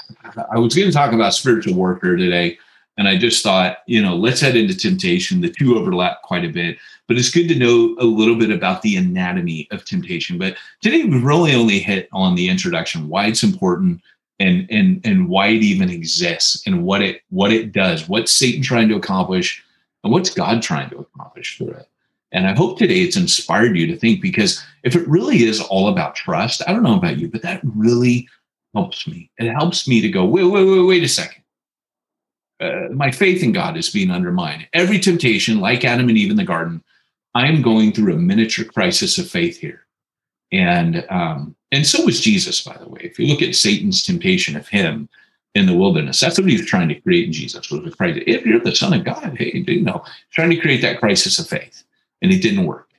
I was going to talk about spiritual warfare today, and I just thought, you know, let's head into temptation. The two overlap quite a bit, but it's good to know a little bit about the anatomy of temptation. But today we really only hit on the introduction, why it's important, and and and why it even exists, and what it what it does, what's Satan trying to accomplish, and what's God trying to accomplish through it. And I hope today it's inspired you to think because if it really is all about trust, I don't know about you, but that really helps me. It helps me to go, wait, wait, wait, wait a second. Uh, my faith in God is being undermined. Every temptation, like Adam and Eve in the garden, I'm going through a miniature crisis of faith here. And um, and so was Jesus, by the way. If you look at Satan's temptation of him in the wilderness, that's what he was trying to create in Jesus. Was a crisis. If you're the Son of God, hey, you know, trying to create that crisis of faith, and it didn't work.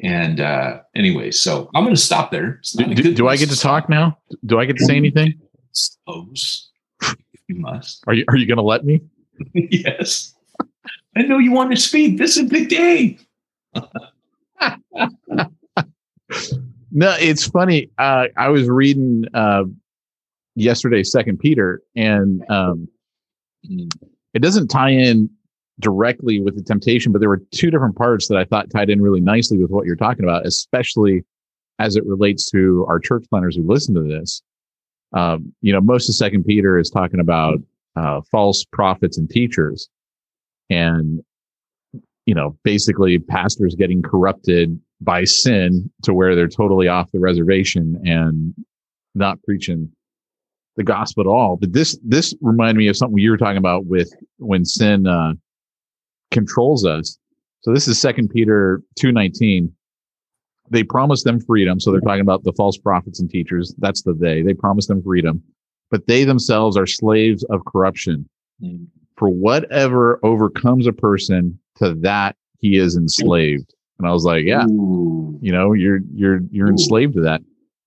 And uh, anyway, so I'm going to stop there. Do, do, do I get to talk now? Do I get to say anything? Suppose if you must. Are you Are you going to let me? yes. I know you want to speak. This is big day. No, it's funny. Uh, I was reading uh, yesterday, Second Peter, and um, it doesn't tie in directly with the temptation, but there were two different parts that I thought tied in really nicely with what you're talking about, especially as it relates to our church planters who listen to this. Um, you know, most of Second Peter is talking about uh, false prophets and teachers, and you know, basically pastors getting corrupted by sin to where they're totally off the reservation and not preaching the gospel at all. But this this reminded me of something you were talking about with when sin uh, controls us. So this is Second Peter two nineteen. They promised them freedom. So they're talking about the false prophets and teachers. That's the they. They promised them freedom, but they themselves are slaves of corruption. Mm. For whatever overcomes a person, to that he is enslaved. And I was like, yeah, Ooh. you know, you're you're you're Ooh. enslaved to that.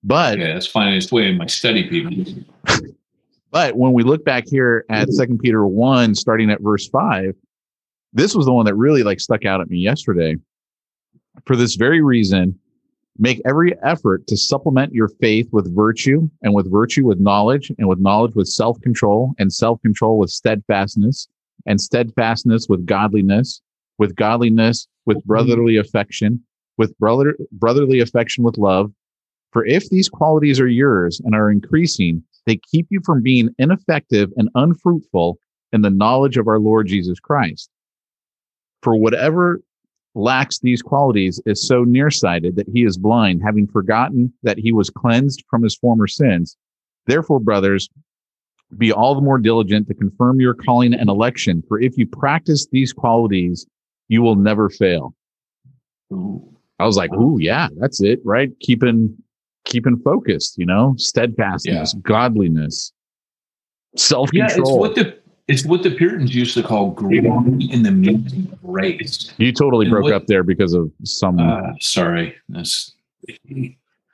But Yeah, that's its way in my study, people. But when we look back here at mm. Second Peter one, starting at verse five, this was the one that really like stuck out at me yesterday. For this very reason, make every effort to supplement your faith with virtue, and with virtue with knowledge, and with knowledge with self-control, and self-control with steadfastness, and steadfastness with godliness, with godliness with mm. brotherly affection, with brother brotherly affection with love. For if these qualities are yours and are increasing, they keep you from being ineffective and unfruitful in the knowledge of our Lord Jesus Christ. For whatever lacks these qualities is so nearsighted that he is blind, having forgotten that he was cleansed from his former sins. Therefore, brothers, be all the more diligent to confirm your calling and election. For if you practice these qualities, you will never fail. I was like, ooh, yeah, that's it, right? Keeping keeping focused, you know, steadfastness, godliness, self-control. it's what the it's what the Puritans used to call growing in the means of grace. you totally And broke what- up there because of some Uh, sorry, that's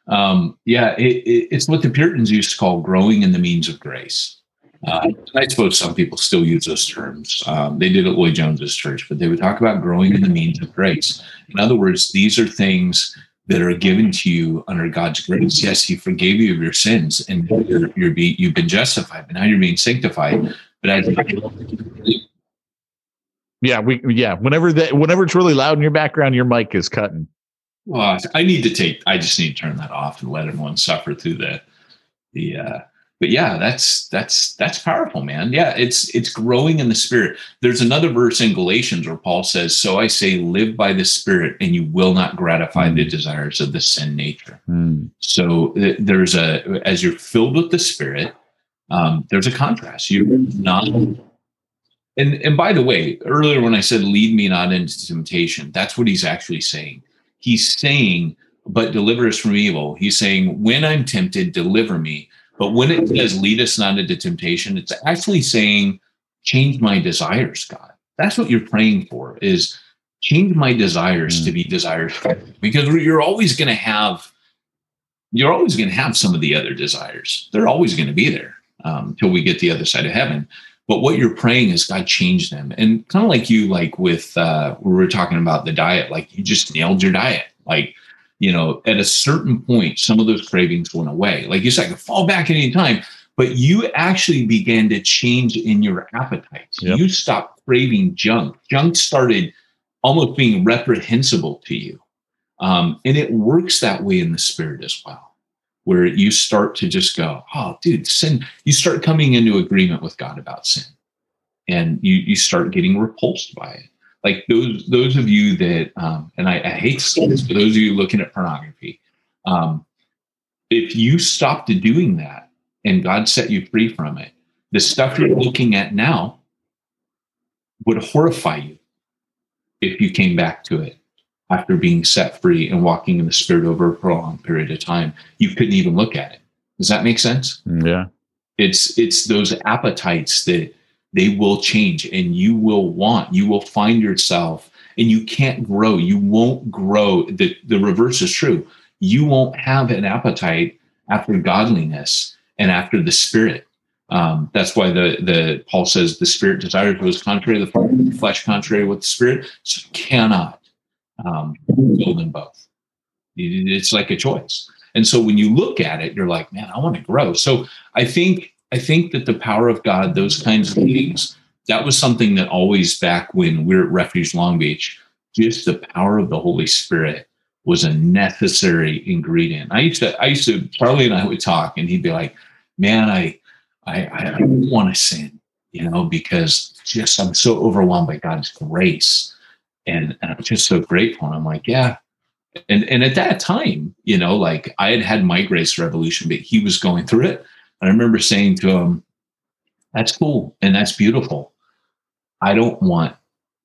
um, yeah. It, it, it's what the Puritans used to call growing in the means of grace. Uh, I suppose some people still use those terms. Um, they did at Lloyd Jones's church, but they would talk about growing in the means of grace. In other words, these are things that are given to you under God's grace. Yes, He forgave you of your sins, and you're, you're be, you've been justified, but now you're being sanctified. But as yeah, we yeah, whenever that whenever it's really loud in your background, your mic is cutting. Well, I need to take. I just need to turn that off and let everyone suffer through the the. uh But yeah, that's that's that's powerful, man. Yeah, it's it's growing in the spirit. There's another verse in Galatians where Paul says, "So I say, live by the Spirit, and you will not gratify the desires of the sin nature." Hmm. So there's a as you're filled with the Spirit, um, there's a contrast. You're not. And and by the way, earlier when I said lead me not into temptation, that's what he's actually saying. He's saying, but deliver us from evil. He's saying, when I'm tempted, deliver me. But when it says lead us not into temptation, it's actually saying, change my desires, God. That's what you're praying for is change my desires to be desires because you're always going to have you're always going to have some of the other desires. They're always going to be there um, until we get the other side of heaven. But what you're praying is God change them, and kind of like you, like with uh, we were talking about the diet, like you just nailed your diet. Like you know, at a certain point, some of those cravings went away. Like you said, I could fall back at any time, but you actually began to change in your appetites. Yep. You stopped craving junk. Junk started almost being reprehensible to you. Um, and it works that way in the spirit as well, where you start to just go, oh, dude, sin. You start coming into agreement with God about sin, and you you start getting repulsed by it. Like those those of you that, um, and I, I hate to say this, but those of you looking at pornography, um, if you stopped doing that and God set you free from it, the stuff you're looking at now would horrify you if you came back to it after being set free and walking in the spirit over a prolonged period of time. You couldn't even look at it. Does that make sense? Yeah. It's it's those appetites that they will change and you will want, you will find yourself and you can't grow. You won't grow. The, the reverse is true. You won't have an appetite after godliness and after the spirit. Um, that's why the the Paul says the spirit desires what is contrary to the flesh, contrary with the spirit. So you cannot um, build in both. It's like a choice. And so when you look at it, you're like, man, I want to grow. So I think I think that the power of God, those kinds of things, that was something that always back when we were at Refuge Long Beach, just the power of the Holy Spirit was a necessary ingredient. I used to, I used to, Charlie and I would talk, and he'd be like, "Man, I, I, I don't want to sin, you know, because just I'm so overwhelmed by God's grace, and, and I'm just so grateful." And I'm like, "Yeah." And and at that time, you know, like I had had my grace revolution, but he was going through it. I remember saying to him, "That's cool and that's beautiful. I don't want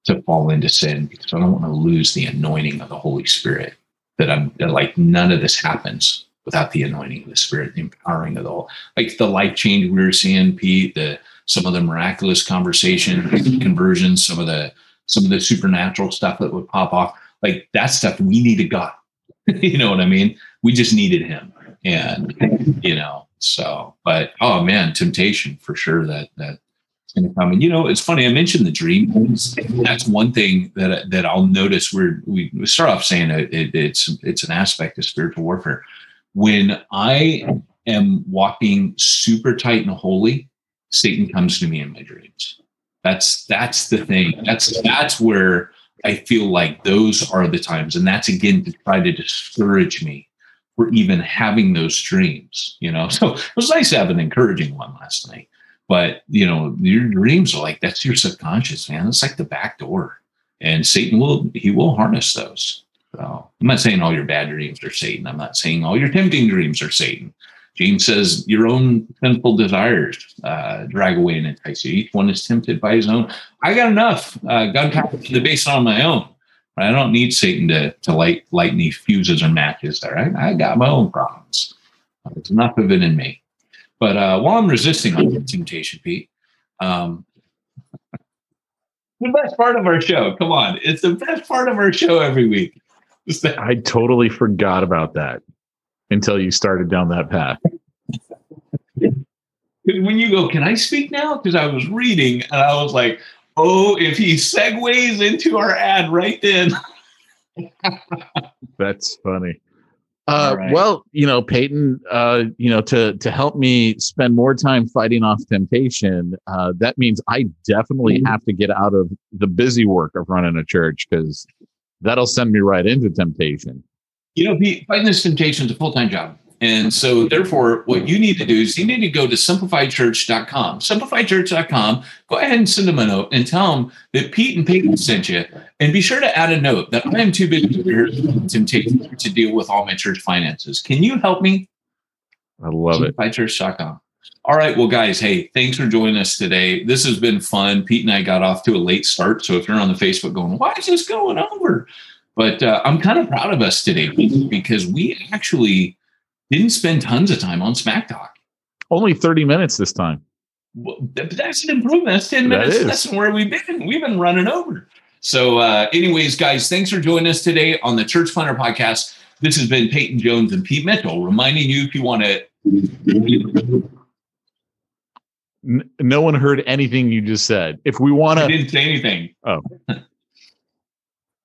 to fall into sin because I don't want to lose the anointing of the Holy Spirit. That I'm that like none of this happens without the anointing of the Spirit, the empowering of the whole, like the life change we were seeing, Pete, the some of the miraculous conversation, conversions, some of the some of the supernatural stuff that would pop off. Like that stuff we needed God. you know what I mean? We just needed him. And you know, so but oh man, temptation for sure that that going to come. And you know, it's funny. I mentioned the dreams. That's one thing that that I'll notice. Where we, we start off saying it, it, it's it's an aspect of spiritual warfare. When I am walking super tight and holy, Satan comes to me in my dreams. That's that's the thing. That's that's where I feel like those are the times, and that's again to try to discourage me for even having those dreams. You know, so it was nice to have an encouraging one last night. But you know your dreams are like that's your subconscious man. It's like the back door. And satan will he will harness those. So i'm not saying all your bad dreams are satan. I'm not saying all your tempting dreams are satan. James says your own sinful desires uh, drag away and entice you. Each one is tempted by his own. I got enough. Uh, god power to the base on my own i don't need satan to, to light light any fuses or matches there I, I got my own problems there's enough of it in me but uh, while I'm resisting all the temptation, Pete, um, the best part of our show, come on, it's the best part of our show every week. That- I totally forgot about that until you started down that path. when you go, can I speak now? Because I was reading and I was like, oh, if he segues into our ad right then. That's funny. Uh, All right. Well, you know, Peyton, uh, you know, to to help me spend more time fighting off temptation, uh, that means I definitely have to get out of the busy work of running a church because that'll send me right into temptation. you know, be, fighting this temptation is a full time job. And so, therefore, what you need to do is you need to go to simplifiedchurch.com. Simplifiedchurch.com. Go ahead and send them a note and tell them that Pete and Peyton sent you. And be sure to add a note that I am too busy to temptation to deal with all my church finances. Can you help me? I love it. Simplifiedchurch.com. All right. Well, guys, hey, thanks for joining us today. This has been fun. Pete and I got off to a late start. So if you're on the Facebook going, why is this going over? But uh, I'm kind of proud of us today because we actually didn't spend tons of time on Smack Talk. Only 30 minutes this time. Well, that's an improvement. That's 10 That minutes less than where we've been. We've been running over. So, uh, anyways, guys, thanks for joining us today on the Church Planter Podcast. This has been Peyton Jones and Pete Mitchell reminding you if you want to. No one heard anything you just said. If we want I to, didn't say anything. Oh. if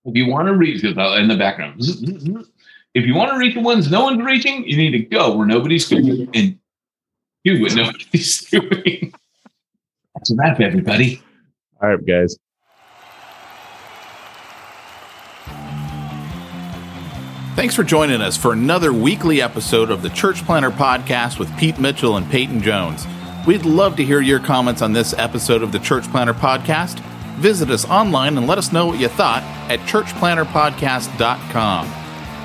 you want to read, in the background, if you want to reach the ones no one's reaching, you need to go where nobody's going and do what nobody's doing. That's a wrap, everybody. all right, guys. Thanks for joining us for another weekly episode of the Church Planter Podcast with Pete Mitchell and Peyton Jones. We'd love to hear your comments on this episode of the Church Planter Podcast. Visit us online and let us know what you thought at churchplanterpodcast.com.